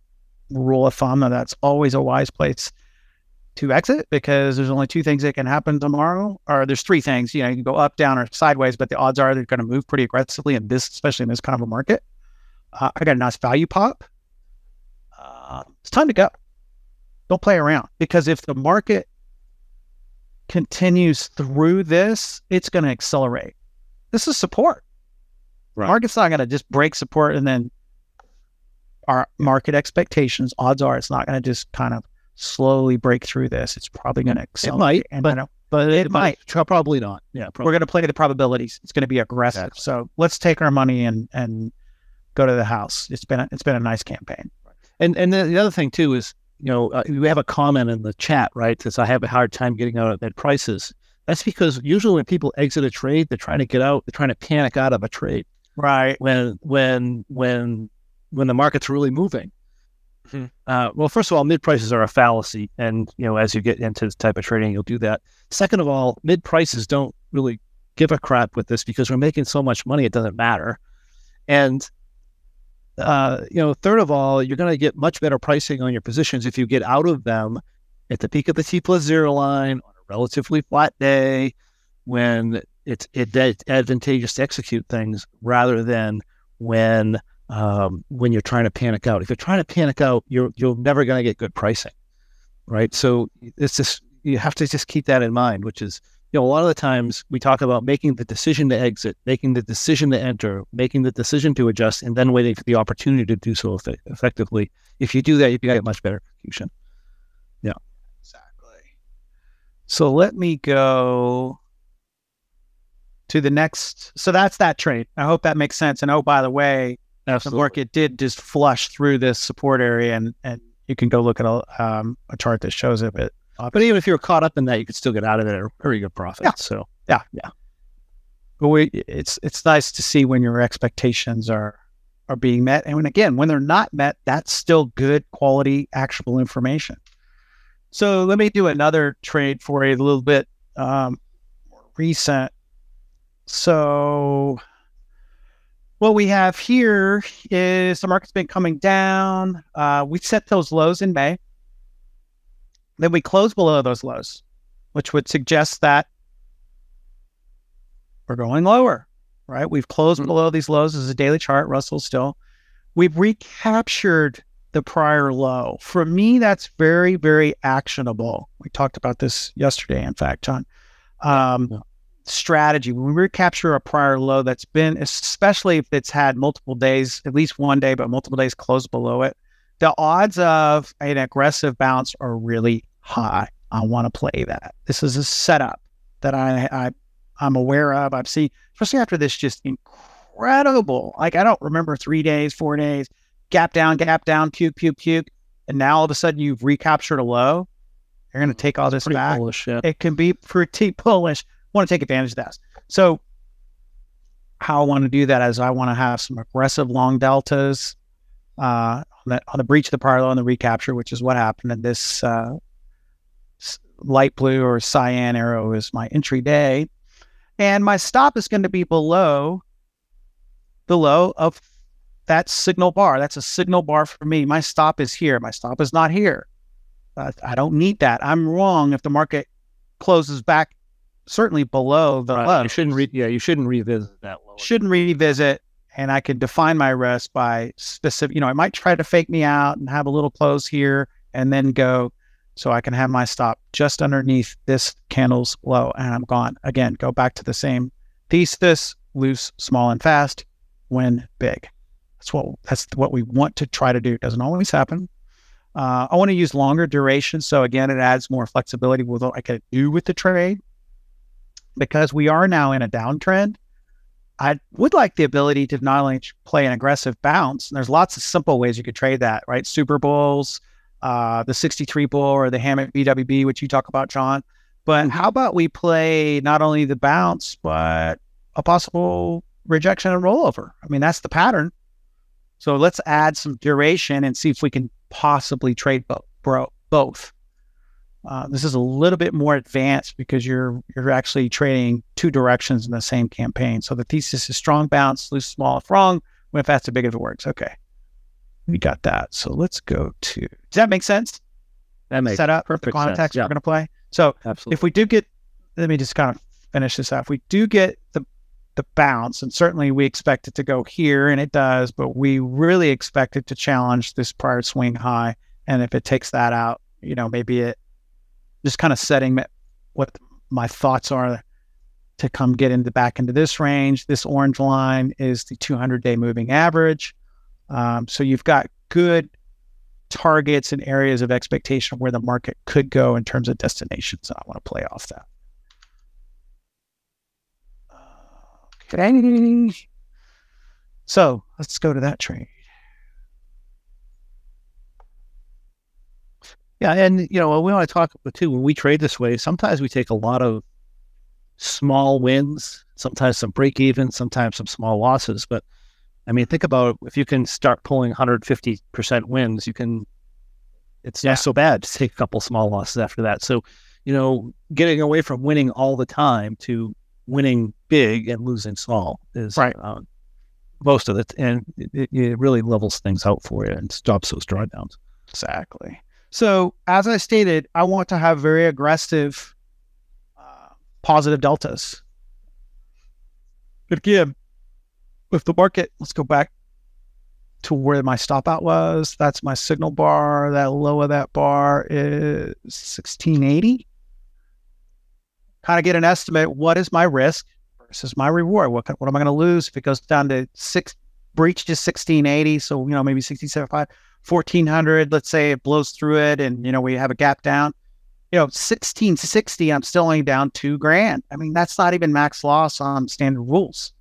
rule of thumb that that's always a wise place to exit because there's only two things that can happen tomorrow. Or there's three things. You know, you can go up, down, or sideways, but the odds are they're going to move pretty aggressively in this, especially in this kind of a market. Uh, I got a nice value pop. Uh, it's time to go don't play around because if the market continues through this, it's going to accelerate. This is support. Right. Market's not going to just break support and then our market expectations, odds are it's not going to just kind of slowly break through this. It's probably going to accelerate. It might, and but- But It might. tr- Probably not. Yeah. we're going to play the probabilities. It's going to be aggressive. Exactly. So let's take our money and and go to the house. It's been a, it's been a nice campaign. And and the, the other thing too is, you know, uh, we have a comment in the chat, right? Says I have a hard time getting out at prices. That's because usually when people exit a trade, they're trying to get out. They're trying to panic out of a trade Right. when when when when the market's really moving. Mhm. Uh, well, first of all, mid prices are a fallacy, and you know, as you get into this type of trading, you'll do that. Second of all, mid prices don't really give a crap with this because we're making so much money, it doesn't matter. And uh, you know, third of all, you're going to get much better pricing on your positions if you get out of them at the peak of the T plus zero line on a relatively flat day when it's it, it's advantageous to execute things rather than when um, when you're trying to panic out. If you're trying to panic out, you're you're never going to get good pricing, right? So it's just you have to just keep that in mind, which is you know a lot of the times we talk about making the decision to exit, making the decision to enter, making the decision to adjust, and then waiting for the opportunity to do so effe- effectively. If you do that, you can get much better execution. Yeah. Exactly. So let me go to the next. So that's that trade. I hope that makes sense. And oh, by the way, the market did just flush through this support area, and and you can go look at a um, a chart that shows it. But But even if you're caught up in that, you could still get out of it at a very good profit. Yeah. So yeah, yeah. but we, it's it's nice to see when your expectations are are being met, and when again when they're not met, that's still good quality actionable information. So let me do another trade for you, a little bit um, recent. So what we have here is the market's been coming down. Uh, we set those lows in May. Then we close below those lows, which would suggest that we're going lower, right? We've closed Mhm. below these lows as a daily chart, Russell still. We've recaptured the prior low. For me, that's very, very actionable. We talked about this yesterday, in fact, John. Um, Yeah. Strategy. When we recapture a prior low that's been, especially if it's had multiple days, at least one day, but multiple days close below it, the odds of an aggressive bounce are really high. I want to play that. This is a setup that I, I I'm aware of. I've seen, especially after this just incredible. Like I don't remember three days, four days, gap down, gap down, puke, puke, puke, and now all of a sudden you've recaptured a low. You're going to mm, take all this back. bullish. Yeah. It can be pretty bullish. Want to take advantage of that. So how I want to do that is I want to have some aggressive long deltas uh, on, the, on the breach of the low and the recapture, which is what happened in this uh, light blue or cyan arrow is my entry day. And my stop is going to be below the low of that signal bar. That's a signal bar for me. My stop is here. My stop is not here. Uh, I don't need that. I'm wrong if the market closes back certainly below the Right. low. You shouldn't re- yeah, you shouldn't revisit that low. Shouldn't revisit, and I can define my risk by specific. You know, I might try to fake me out and have a little close here, and then go, so I can have my stop just underneath this candle's low, and I'm gone again. Go back to the same thesis: loose, small, and fast. Win big. That's what that's what we want to try to do. It doesn't always happen. Uh, I want to use longer duration, so again, it adds more flexibility with what I can do with the trade because we are now in a downtrend. I would like the ability to not only play an aggressive bounce, and there's lots of simple ways you could trade that, right? Super Bowls, uh, the 63 Bull or the Hammett BWB, which you talk about, John. But how about we play not only the bounce, but a possible rejection and rollover? I mean, that's the pattern. So let's add some duration and see if we can possibly trade. Bro, both. Uh, this is a little bit more advanced because you're you're actually trading two directions in the same campaign. So the thesis is strong bounce, loose small if wrong, went fast to big if it works. Okay, we got that. So let's go to. Does that make sense? that makes Set up the perfect context sense. we're going to play. So absolutely. if we do get, let me just kind of finish this out. If we do get the the bounce, and certainly we expect it to go here, and it does, but we really expect it to challenge this prior swing high. And if it takes that out, you know, maybe it just kind of setting what my thoughts are to come get into back into this range. This orange line is the 200 day moving average. Um, so you've got good targets and areas of expectation of where the market could go in terms of destinations. And I want to play off that. Okay. So let's go to that trade. Yeah, and you know, we want to talk about too. When we trade this way, sometimes we take a lot of small wins, sometimes some break even, sometimes some small losses. But I mean, think about if you can start pulling 150 percent wins, you can. It's Yeah. not so bad to take a couple small losses after that. So, you know, getting away from winning all the time to winning big and losing small is Right. um, most of it, and it- it really levels things out for you and stops those drawdowns. Exactly. So, as I stated, I want to have very aggressive uh, positive deltas. But again, with the market, let's go back to where my stop out was. That's my signal bar. That low of that bar is 1680. Kind of get an estimate. What is my risk versus my reward? What, what am I going to lose if it goes down to six, breach breaches 1680? So, you know, maybe 1675. 1400 let's say it blows through it and you know we have a gap down you know 1660 i'm still only down two grand i mean that's not even max loss on standard rules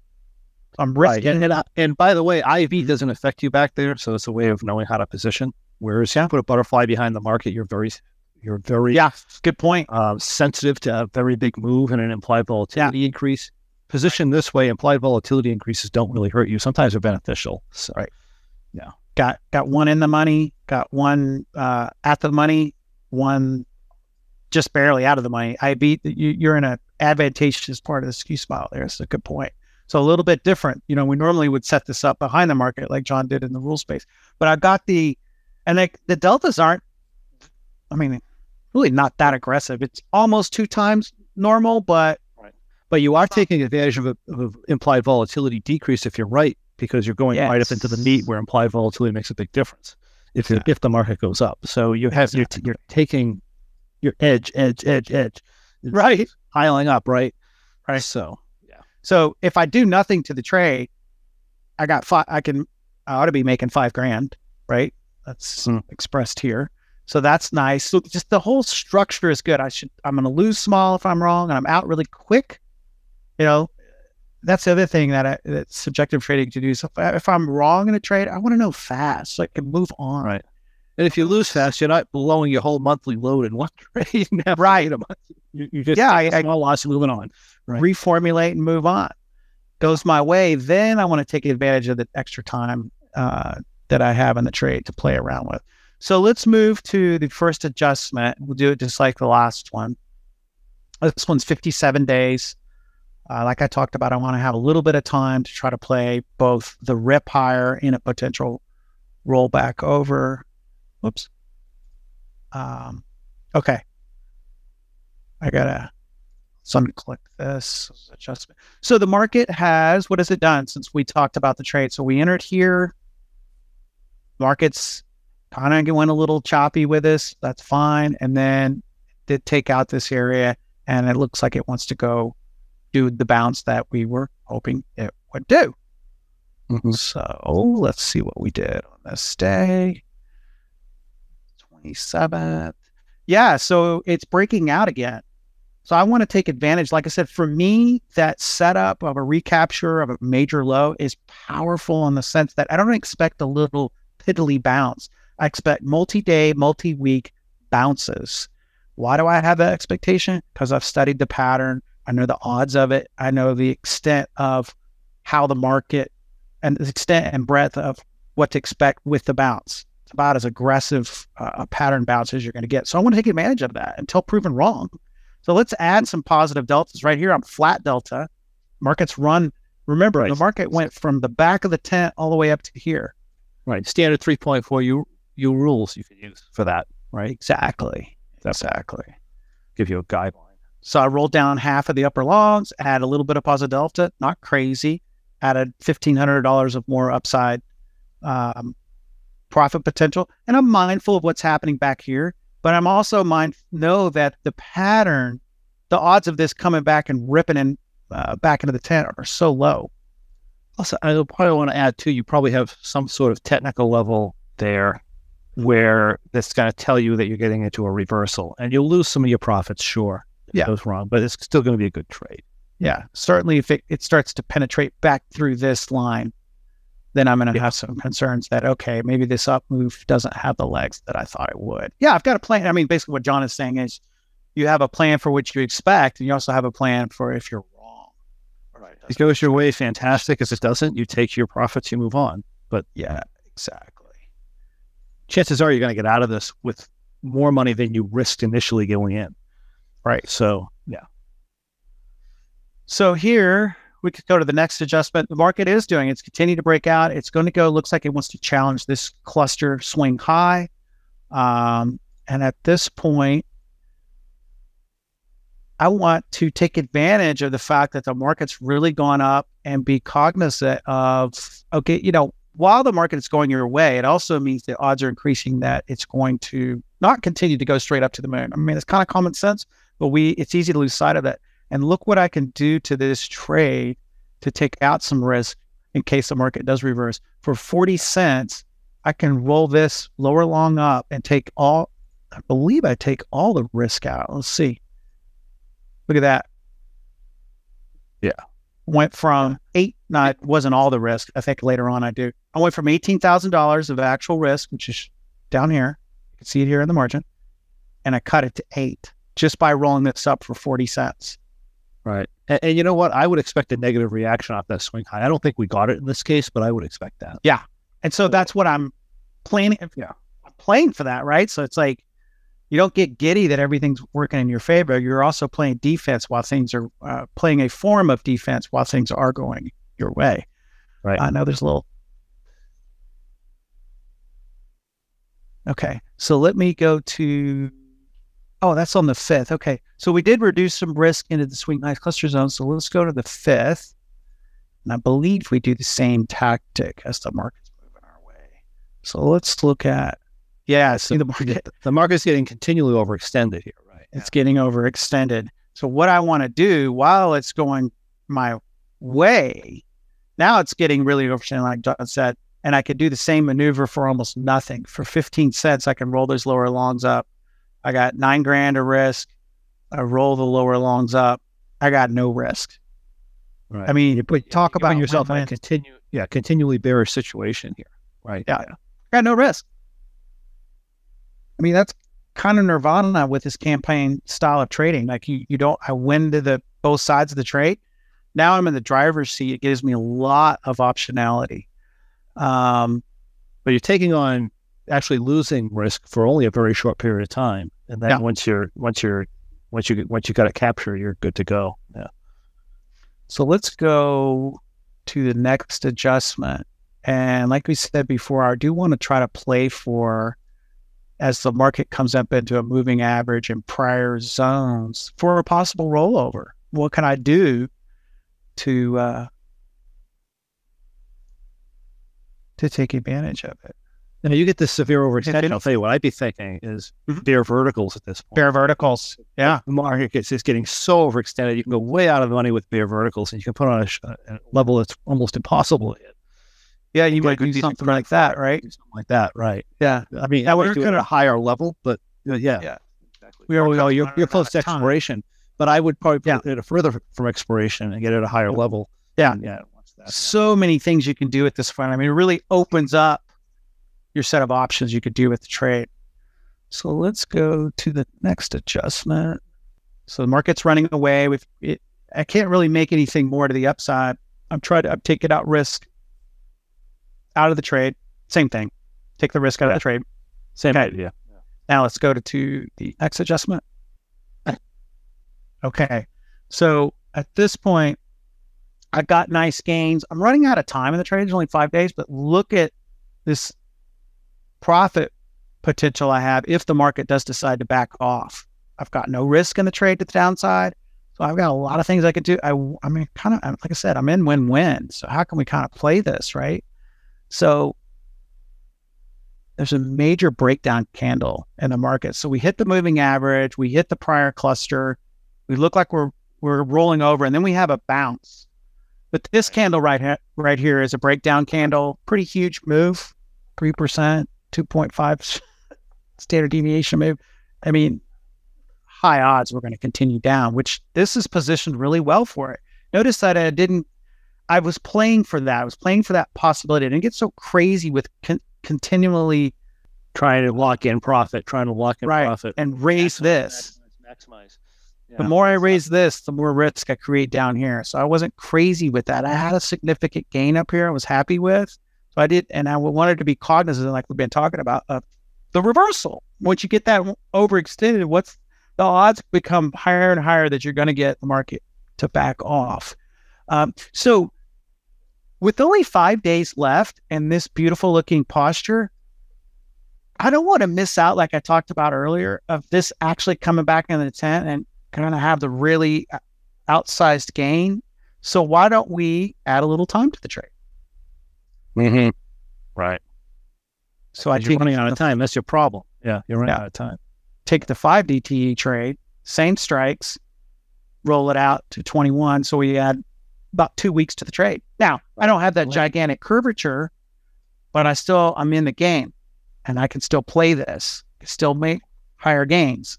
i'm Right. And, and, uh, and by the way, IV doesn't affect you back there, so it's a way of knowing how to position. Whereas you put a butterfly behind the market, you're very, you're very yeah good point uh, sensitive to a very big move and an implied volatility increase. Position this way, implied volatility increases don't really hurt you. Sometimes they're beneficial. So, Right. Got got one in the money got one uh, at the money one just barely out of the money. I beat you, you're in an advantageous part of the skew smile there. It's a good point. So a little bit different. You know we normally would set this up behind the market like john did in the rule space. But I've got the and like the deltas aren't i mean really not that aggressive. It's almost two times normal but but you are taking advantage of, a, of implied volatility decrease if you're right, because you're going right up into the meat where implied volatility makes a big difference. If Exactly. if the market goes up, so you have you're, you're taking your edge, edge, edge, edge, right piling up, right? Right. So yeah. So if I do nothing to the trade, I got five. I can. I ought to be making five grand, right? That's Hmm. expressed here. So that's nice. So just the whole structure is good. I should. I'm going to lose small if I'm wrong, and I'm out really quick. You know, that's the other thing that I, that subjective trading to do. So if, I, if I'm wrong in a trade, I want to know fast so I can move on. Right. And if you lose fast, you're not blowing your whole monthly load in one trade. and have to Right. a month. You, you just Yeah, take a I- I- small loss and moving on. Right. reformulate and move on. Goes my way, then I want to take advantage of the extra time uh, that I have in the trade to play around with. So let's move to the first adjustment. We'll do it just like the last one. This one's 57 days. Uh, like I talked about, I want to have a little bit of time to try to play both the rip higher in a potential rollback over. Whoops. Um, okay. I gotta so I'm click this adjustment. So the market has what has it done since we talked about the trade? So we entered here. Markets kind of went a little choppy with this. That's fine. And then did take out this area and it looks like it wants to go do the bounce that we were hoping it would do. Mm-hmm. So let's see what we did on this day. 27th. Yeah, so it's breaking out again. So I want to take advantage. Like I said, for me, that setup of a recapture of a major low is powerful in the sense that I don't expect a little piddly bounce. I expect multi-day, multi-week bounces. Why do I have that expectation? Because I've studied the pattern. I know the odds of it. I know the extent of how the market and the extent and breadth of what to expect with the bounce. It's about as aggressive uh, a pattern bounce as you're going to get. So I want to take advantage of that until proven wrong. So let's add some positive deltas right here. I'm flat delta. Markets run. Remember, right. the market went from the back of the tent all the way up to here. Right. Standard 3.4 U, U rules you can use for that. Right. Exactly. Exactly. Give you a guideline. So I rolled down half of the upper longs, add a little bit of positive delta, not crazy, added $1,500 of more upside um, profit potential. And I'm mindful of what's happening back here, but I'm also mind know that the pattern, the odds of this coming back and ripping in uh, back into the tent are so low. Also, I probably want to add too, you probably have some sort of technical level there where that's going to tell you that you're getting into a reversal and you'll lose some of your profits, sure. Yeah. Goes wrong, but it's still going to be a good trade. Yeah. Certainly if it, it starts to penetrate back through this line, then I'm going to yeah. have some concerns that, okay, maybe this up move doesn't have the legs that I thought it would. Yeah. I've got a plan. I mean, basically what John is saying is you have a plan for what you expect and you also have a plan for if you're wrong. Right. It goes your way, fantastic. If it doesn't, you take your profits, you move on. But yeah, exactly chances are you're going to get out of this with more money than you risked initially going in. Right. So, yeah. So here we could go to the next adjustment. The market is doing it's continuing to break out. It's going to go. Looks like it wants to challenge this cluster swing high. Um, and at this point, I want to take advantage of the fact that the market's really gone up and be cognizant of okay, you know, while the market is going your way, it also means the odds are increasing that it's going to not continue to go straight up to the moon. I mean, it's kind of common sense, but we it's easy to lose sight of that. And look what I can do to this trade to take out some risk in case the market does reverse. For 40 cents, I can roll this lower long up and take all I believe I take all the risk out. Let's see. Look at that. Yeah went from eight, no, it wasn't all the risk. I think later on I do. I went from $18,000 of actual risk, which is down here. You can see it here in the margin. And I cut it to eight just by rolling this up for 40 cents. Right. And, and, you know what? I would expect a negative reaction off that swing high. I don't think we got it in this case, but I would expect that. Yeah. And so that's what I'm planning. Yeah. I'm playing for that, right? So it's like, you don't get giddy that everything's working in your favor. You're also playing defense while things are uh, playing a form of defense while things are going your way. Right. I know there's a little. Okay. So let me go to. Oh, that's on the fifth. Okay. So we did reduce some risk into the swing high cluster zone. So let's go to the fifth. And I believe we do the same tactic as the market's moving our way. So let's look at yeah, see the market. The market's getting continually overextended here, right? It's yeah. getting overextended. So what I want to do while it's going my way, now it's getting really overextended, like John said, and I could do the same maneuver for almost nothing. For 15 cents, I can roll those lower longs up. I got nine grand of risk. I roll the lower longs up. I got no risk. Right. I mean, but talk about yourself in a continue, yeah, continually bearish situation here, right? Yeah, yeah. I got no risk. I mean, that's kind of nirvana with this campaign style of trading. Like you, you don't, I win to the both sides of the trade. Now I'm in the driver's seat. It gives me a lot of optionality. Um, but you're taking on actually losing risk for only a very short period of time. And then Yeah. once you're once you're once you once you got it captured, you're good to go. Yeah. So let's go to the next adjustment. And like we said before, I do want to try to play for as the market comes up into a moving average and prior zones for a possible rollover. What can I do to uh, to take advantage of it? Now you get this severe overextension. I'll tell you what I'd be thinking is Mhm. bear verticals at this point. Bear verticals. Yeah. the market gets is getting so overextended. You can go way out of the money with bear verticals, and you can put on a, a level that's almost impossible to hit. Yeah, you might do something like that, right? Something like that, right? Yeah. I mean, I would do at a higher level, but uh, yeah, Yeah. exactly. We are Well, running you're, you're close to time. expiration, but I would probably Yeah. put it further from expiration and get it at a higher level. Yeah. yeah. So many things you can do at this point. I mean, it really opens up your set of options you could do with the trade. So let's go to the next adjustment. So the market's running away with it. I can't really make anything more to the upside. I'm trying to I'm taking out risk out of the trade. Same thing. Take the risk out of the trade. same Okay. idea. Now let's go to, to the X adjustment. Okay. So at this point, I've got nice gains. I'm running out of time in the trade. It's only five days, but look at this profit potential I have if the market does decide to back off. I've got no risk in the trade to the downside. So I've got a lot of things I could do. I, I mean, kind of, like I said, I'm in win win. So how can we kind of play this, right? So there's a major breakdown candle in the market. So we hit the moving average, we hit the prior cluster, we look like we're we're rolling over, and then we have a bounce. But this candle right here, right here is a breakdown candle, pretty huge move, three percent, two point five standard deviation move. I mean, high odds we're going to continue down, which this is positioned really well for it. Notice that I didn't. I was playing for that. I was playing for that possibility. I didn't get so crazy with con- continually Trying to lock in profit, trying to lock in Right. profit. and raise Maximize, this. Maximize. maximize. The more I raise this, the more risk I create down here. So I wasn't crazy with that. I had a significant gain up here. I was happy with. So I did, and I wanted to be cognizant, like we've been talking about, of the reversal. Once you get that overextended, what's the odds become higher and higher that you're going to get the market to back off. Um, so with only five days left and this beautiful looking posture, I don't want to miss out, like I talked about earlier, of this actually coming back in the tent and kind of have the really uh, outsized gain. So why don't we add a little time to the trade? Mhm. Right. So I you're take running out of time. That's your problem. Yeah, you're running Yeah. out of time. take the five DTE trade, same strikes, roll it out to 21. So we add about two weeks to the trade. Now, I don't have that gigantic curvature, but I still, I'm in the game and I can still play this, still make higher gains.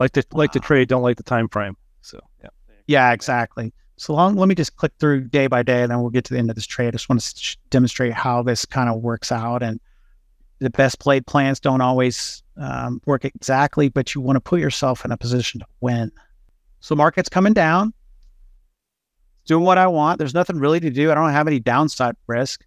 Like the like the trade, don't like the time frame. So yeah. Yeah, exactly. So long, let me just click through day by day and then we'll get to the end of this trade. I just want to sh- demonstrate how this kind of works out. And the best played plans don't always um, work exactly, but you want to put yourself in a position to win. So market's coming down, doing what I want. There's nothing really to do. I don't have any downside risk.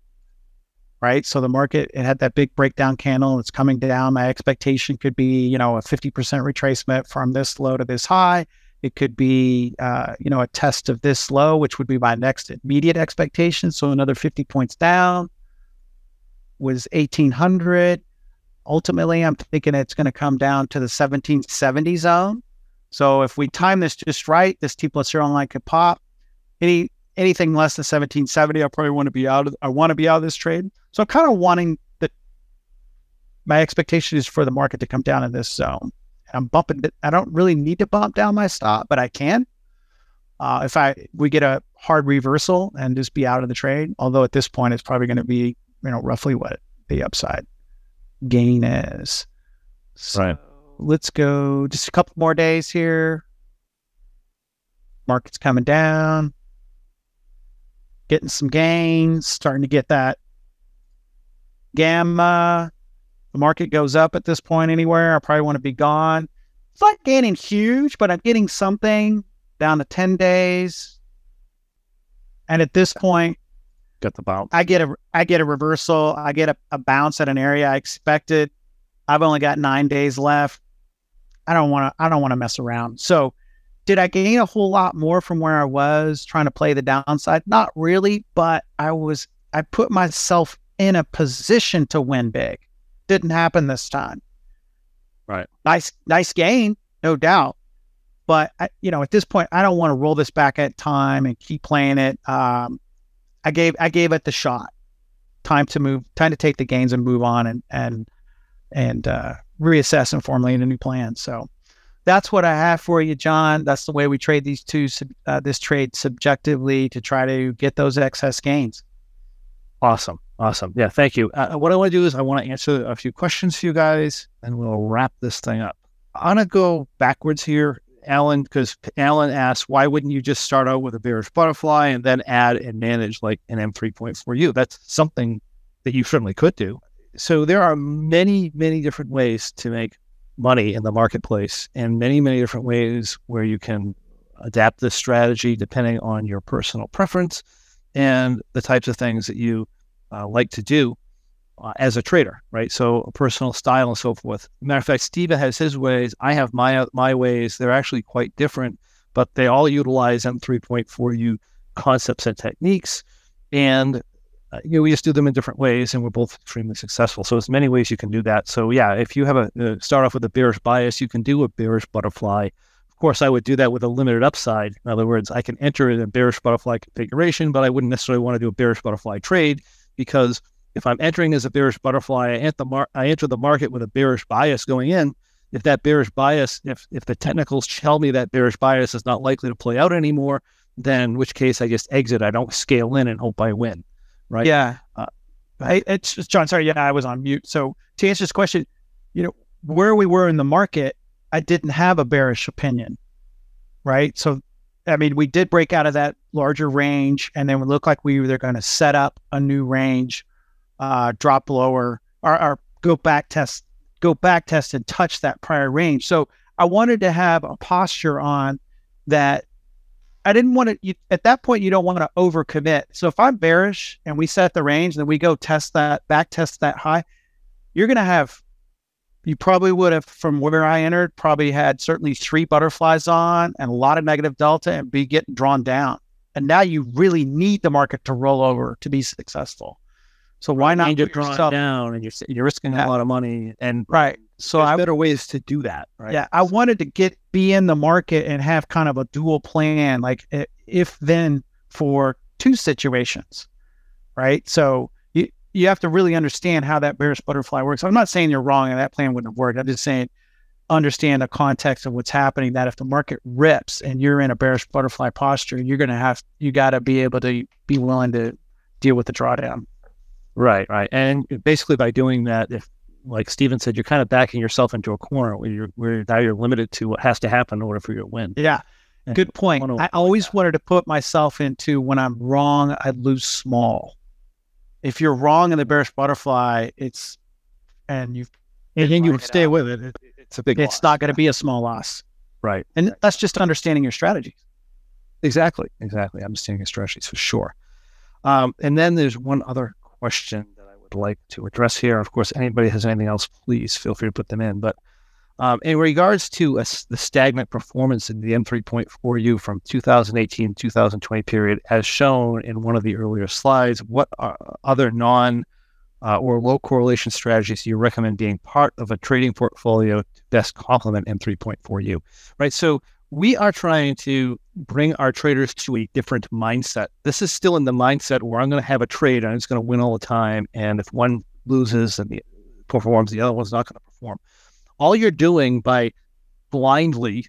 Right. So the market, it had that big breakdown candle. And it's coming down. My expectation could be, you know, a 50% retracement from this low to this high. It could be, uh, you know, a test of this low, which would be my next immediate expectation. So another 50 points down was 1800. Ultimately, I'm thinking it's going to come down to the 1770 zone. So if we time this just right, this T plus zero line could pop. Any anything less than 1770, I probably want to be out of. I want to be out of this trade. So I'm kind of wanting the. My expectation is for the market to come down in this zone. I'm bumping. it- I don't really need to bump down my stop, but I can. Uh, if I we get a hard reversal and just be out of the trade, although at this point it's probably going to be you know roughly what the upside gain is. So Right. Let's go just a couple more days here. Market's coming down, getting some gains, starting to get that gamma. The market goes up at this point anywhere. I probably want to be gone. It's not gaining huge, but I'm getting something down to 10 days. And at this point, get the bounce. I get a I get a reversal. I get a, a bounce at an area I expected. I've only got nine days left. I don't want to I don't want to mess around. So did I gain a whole lot more from where I was trying to play the downside? Not really, but I was I put myself in a position to win big. Didn't happen this time. Right. Nice nice gain, no doubt. But I, you know, at this point, I don't want to roll this back at time and keep playing it. Um, I gave I gave it the shot. Time to move. Time to take the gains and move on and and and uh, reassess and formulate a new plan. So that's what I have for you, John. That's the way we trade these two uh, this trade subjectively to try to get those excess gains. Awesome, awesome. Yeah, thank you. Uh, what I want to do is I want to answer a few questions for you guys, and we'll wrap this thing up. I'm gonna go backwards here Alan, because Alan asked, why wouldn't you just start out with a bearish butterfly and then add and manage like an M3.4U? That's something that you certainly could do. So there are many, many different ways to make money in the marketplace and many, many different ways where you can adapt this strategy depending on your personal preference and the types of things that you uh, like to do uh, as a trader, right? So personal style and so forth. Matter of fact, Steven has his ways. I have my my ways. They're actually quite different, but they all utilize M3.4U concepts and techniques, and uh, you know we just do them in different ways, and we're both extremely successful. So there's many ways you can do that. So yeah, if you have a uh, start off with a bearish bias, you can do a bearish butterfly. Of course, I would do that with a limited upside. In other words, I can enter in a bearish butterfly configuration, but I wouldn't necessarily want to do a bearish butterfly trade because if I'm entering as a bearish butterfly, I, enter the, mar- I enter the market with a bearish bias going in. If that bearish bias, if if the technicals tell me that bearish bias is not likely to play out anymore, then in which case I just exit. I don't scale in and hope I win. Right? Yeah. Uh, I, it's John. Sorry. Yeah, I was on mute. So to answer this question, you know, where we were in the market, I didn't have a bearish opinion. Right. So, I mean, we did break out of that larger range, and then we looked like we were going to set up a new range uh, drop lower or, or go back test, go back test and touch that prior range. So I wanted to have a posture on that. I didn't want to, you, at that point, you don't want to overcommit. So if I'm bearish and we set the range and then we go test that, back test that high, you're going to have, you probably would have, from where I entered, probably had certainly three butterflies on and a lot of negative delta and be getting drawn down. And now you really need the market to roll over to be successful. So why not and you're drawn down and you're you're risking yeah. a lot of money and right. So there's I, better ways to do that, right? Yeah, I wanted to get be in the market and have kind of a dual plan, like eh, if then for two situations, right? So you have to really understand how that bearish butterfly works. I'm not saying you're wrong and that plan wouldn't have worked. I'm just saying understand the context of what's happening. That if the market rips and you're in a bearish butterfly posture, you're going to have you got to be able to be willing to deal with the drawdown. Right, right. And basically by doing that, if like Steven said, you're kind of backing yourself into a corner where you're where now you're limited to what has to happen in order for you to win. Yeah. And Good point. I, I always that. wanted to put myself into when I'm wrong, I lose small. If you're wrong in the bearish butterfly, it's and you and then you stay out. with it, it, It's a big. It's loss. not going to be a small loss. Right. And right. that's just understanding your strategies. Exactly. Exactly. Understanding your strategies for sure. Um, and then there's one other question that I would like to address here. Of course, anybody has anything else, please feel free to put them in. But um, in regards to a, the stagnant performance in the M3.4U from 2018 2020 period, as shown in one of the earlier slides, what are other non uh, or low correlation strategies do you recommend being part of a trading portfolio to best complement M3.4U? Right. So we are trying to bring our traders to a different mindset. This is still in the mindset where I'm going to have a trade and it's going to win all the time. And if one loses and the performs, the other one's not going to perform. All you're doing by blindly,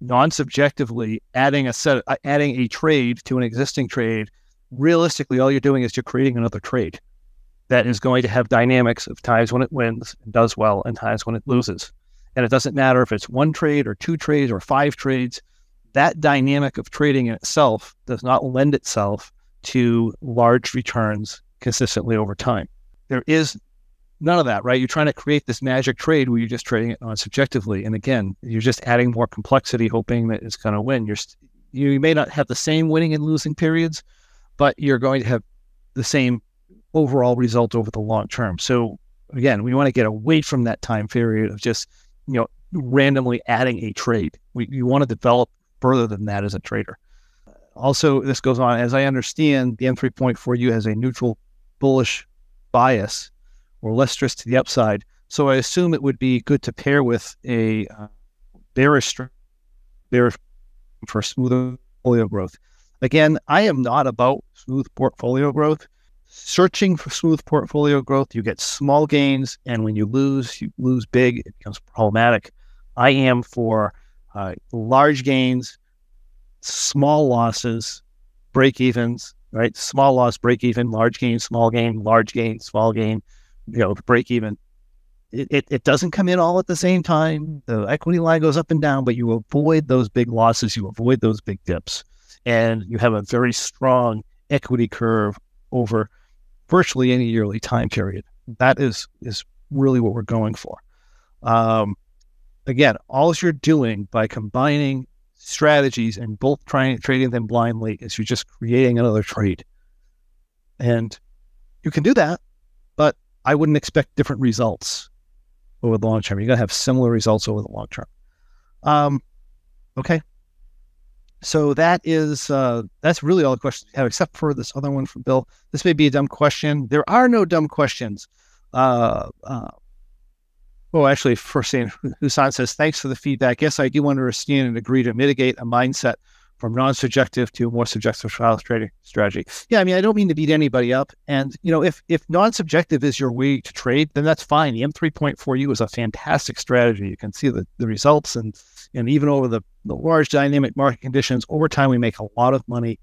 non-subjectively adding a set, uh, adding a trade to an existing trade, realistically, all you're doing is you're creating another trade that is going to have dynamics of times when it wins and does well and times when it loses. And it doesn't matter if it's one trade or two trades or five trades. That dynamic of trading in itself does not lend itself to large returns consistently over time. There is none of that, right? You're trying to create this magic trade where you're just trading it on subjectively. And again, you're just adding more complexity, hoping that it's going to win. You're you may not have the same winning and losing periods, but you're going to have the same overall result over the long term. So again, we want to get away from that time period of just, you know, randomly adding a trade. We, we want to develop further than that as a trader. Also, this goes on, as I understand, the M3.4U has a neutral bullish bias or less stress to the upside. So I assume it would be good to pair with a uh, bearish, bearish for smoother portfolio growth. Again, I am not about smooth portfolio growth. Searching for smooth portfolio growth, you get small gains, and when you lose, you lose big. It becomes problematic. I am for uh, large gains, small losses, break evens, right? Small loss, break even, large gain, small gain, large gain, small gain, you know, break even. It, it, it, doesn't come in all at the same time. The equity line goes up and down, but you avoid those big losses, you avoid those big dips, and you have a very strong equity curve over virtually any yearly time period. That is is really what we're going for. Um, again, all you're doing by combining strategies and both trying trading them blindly is you're just creating another trade. And you can do that, but I wouldn't expect different results over the long term. You're gonna have similar results over the long term. Um, okay. So that is uh, that's really all the questions we have, except for this other one from Bill. This may be a dumb question. There are no dumb questions. Uh, uh, well, actually, first thing, Husan says, thanks for the feedback. Yes, I do understand and agree to mitigate a mindset from non-subjective to more subjective trial strategy. Yeah, I mean, I don't mean to beat anybody up. And, you know, if if non-subjective is your way to trade, then that's fine. The M3.4U is a fantastic strategy. You can see the, the results and and even over the, the large dynamic market conditions, over time we make a lot of money.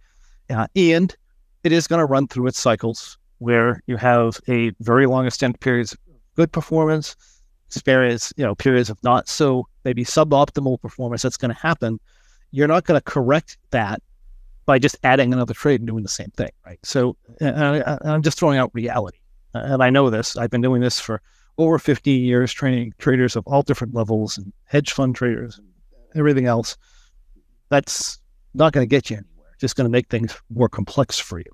Uh, and it is going to run through its cycles where you have a very long extended periods of good performance experience, you know, periods of not so maybe suboptimal performance that's going to happen, you're not going to correct that by just adding another trade and doing the same thing, right? So I, am just throwing out reality, and I know this. I've been doing this for over 15 years, training traders of all different levels and hedge fund traders and everything else. That's not going to get you anywhere. Just going to make things more complex for you.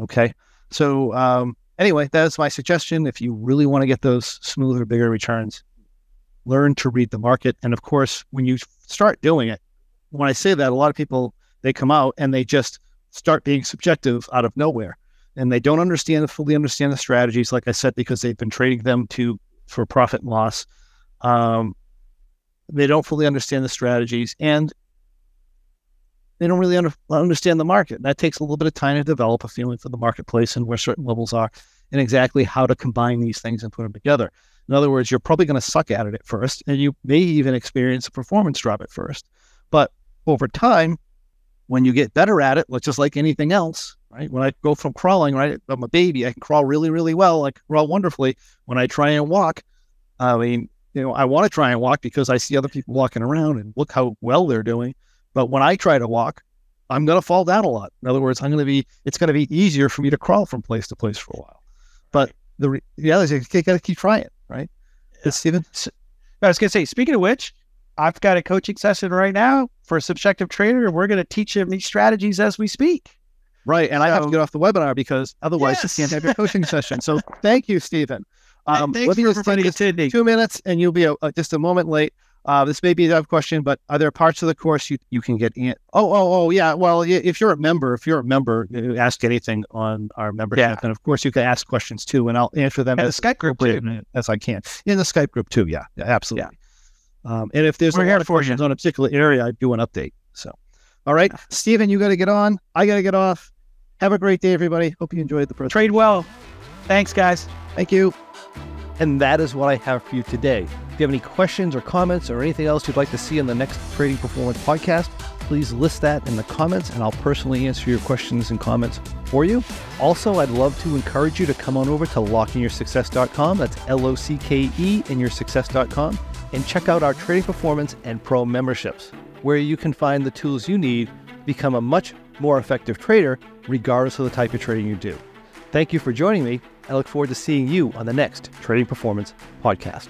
Okay, so um, anyway, that's my suggestion. If you really want to get those smoother, bigger returns, learn to read the market. And of course, when you start doing it, when I say that, a lot of people they come out and they just start being subjective out of nowhere, and they don't understand fully understand the strategies. Like I said, because they've been trading them to for profit and loss. Um, they don't fully understand the strategies, and they don't really under, understand the market. That takes a little bit of time to develop a feeling for the marketplace and where certain levels are and exactly how to combine these things and put them together. In other words, you're probably going to suck at it at first, and you may even experience a performance drop at first. But over time, when you get better at it, just like anything else, right? When I go from crawling, right, I'm a baby, I can crawl really, really well, I can crawl wonderfully. When I try and walk, I mean, you know, I want to try and walk because I see other people walking around and look how well they're doing. But when I try to walk, I'm going to fall down a lot. In other words, I'm going to be, it's going to be easier for me to crawl from place to place for a while. But the reality is you got to keep trying, right? Yeah. Stephen? I was going to say, speaking of which, I've got a coaching session right now for a subjective trader, and we're going to teach him these strategies as we speak. Right. And so, I have to get off the webinar because otherwise yes. you can't have your coaching session. So thank you, Stephen. Um, Thanks me just take two minutes and you'll be a, a, just a moment late. Uh, this may be a tough question, but are there parts of the course you, you can get in? Oh, oh, oh, yeah. Well, if you're a member, if you're a member, ask anything on our membership. Yeah. And of course, you can ask questions too, and I'll answer them as, the Skype group too. as I can. In the Skype group too. Yeah, yeah absolutely. Yeah. Um, and if there's We're a lot of questions on a particular area, I do an update. So, all right, yeah. Stephen, you got to get on. I got to get off. Have a great day, everybody. Hope you enjoyed the presentation. Trade well. Thanks, guys. Thank you. And that is what I have for you today. If you have any questions or comments or anything else you'd like to see in the next Trading Performance podcast, please list that in the comments and I'll personally answer your questions and comments for you. Also, I'd love to encourage you to come on over to lockeinyoursuccess.com. That's L O C K E in yoursuccess.com and check out our Trading Performance and Pro memberships, where you can find the tools you need to become a much more effective trader, regardless of the type of trading you do. Thank you for joining me I look forward to seeing you on the next Trading Performance podcast.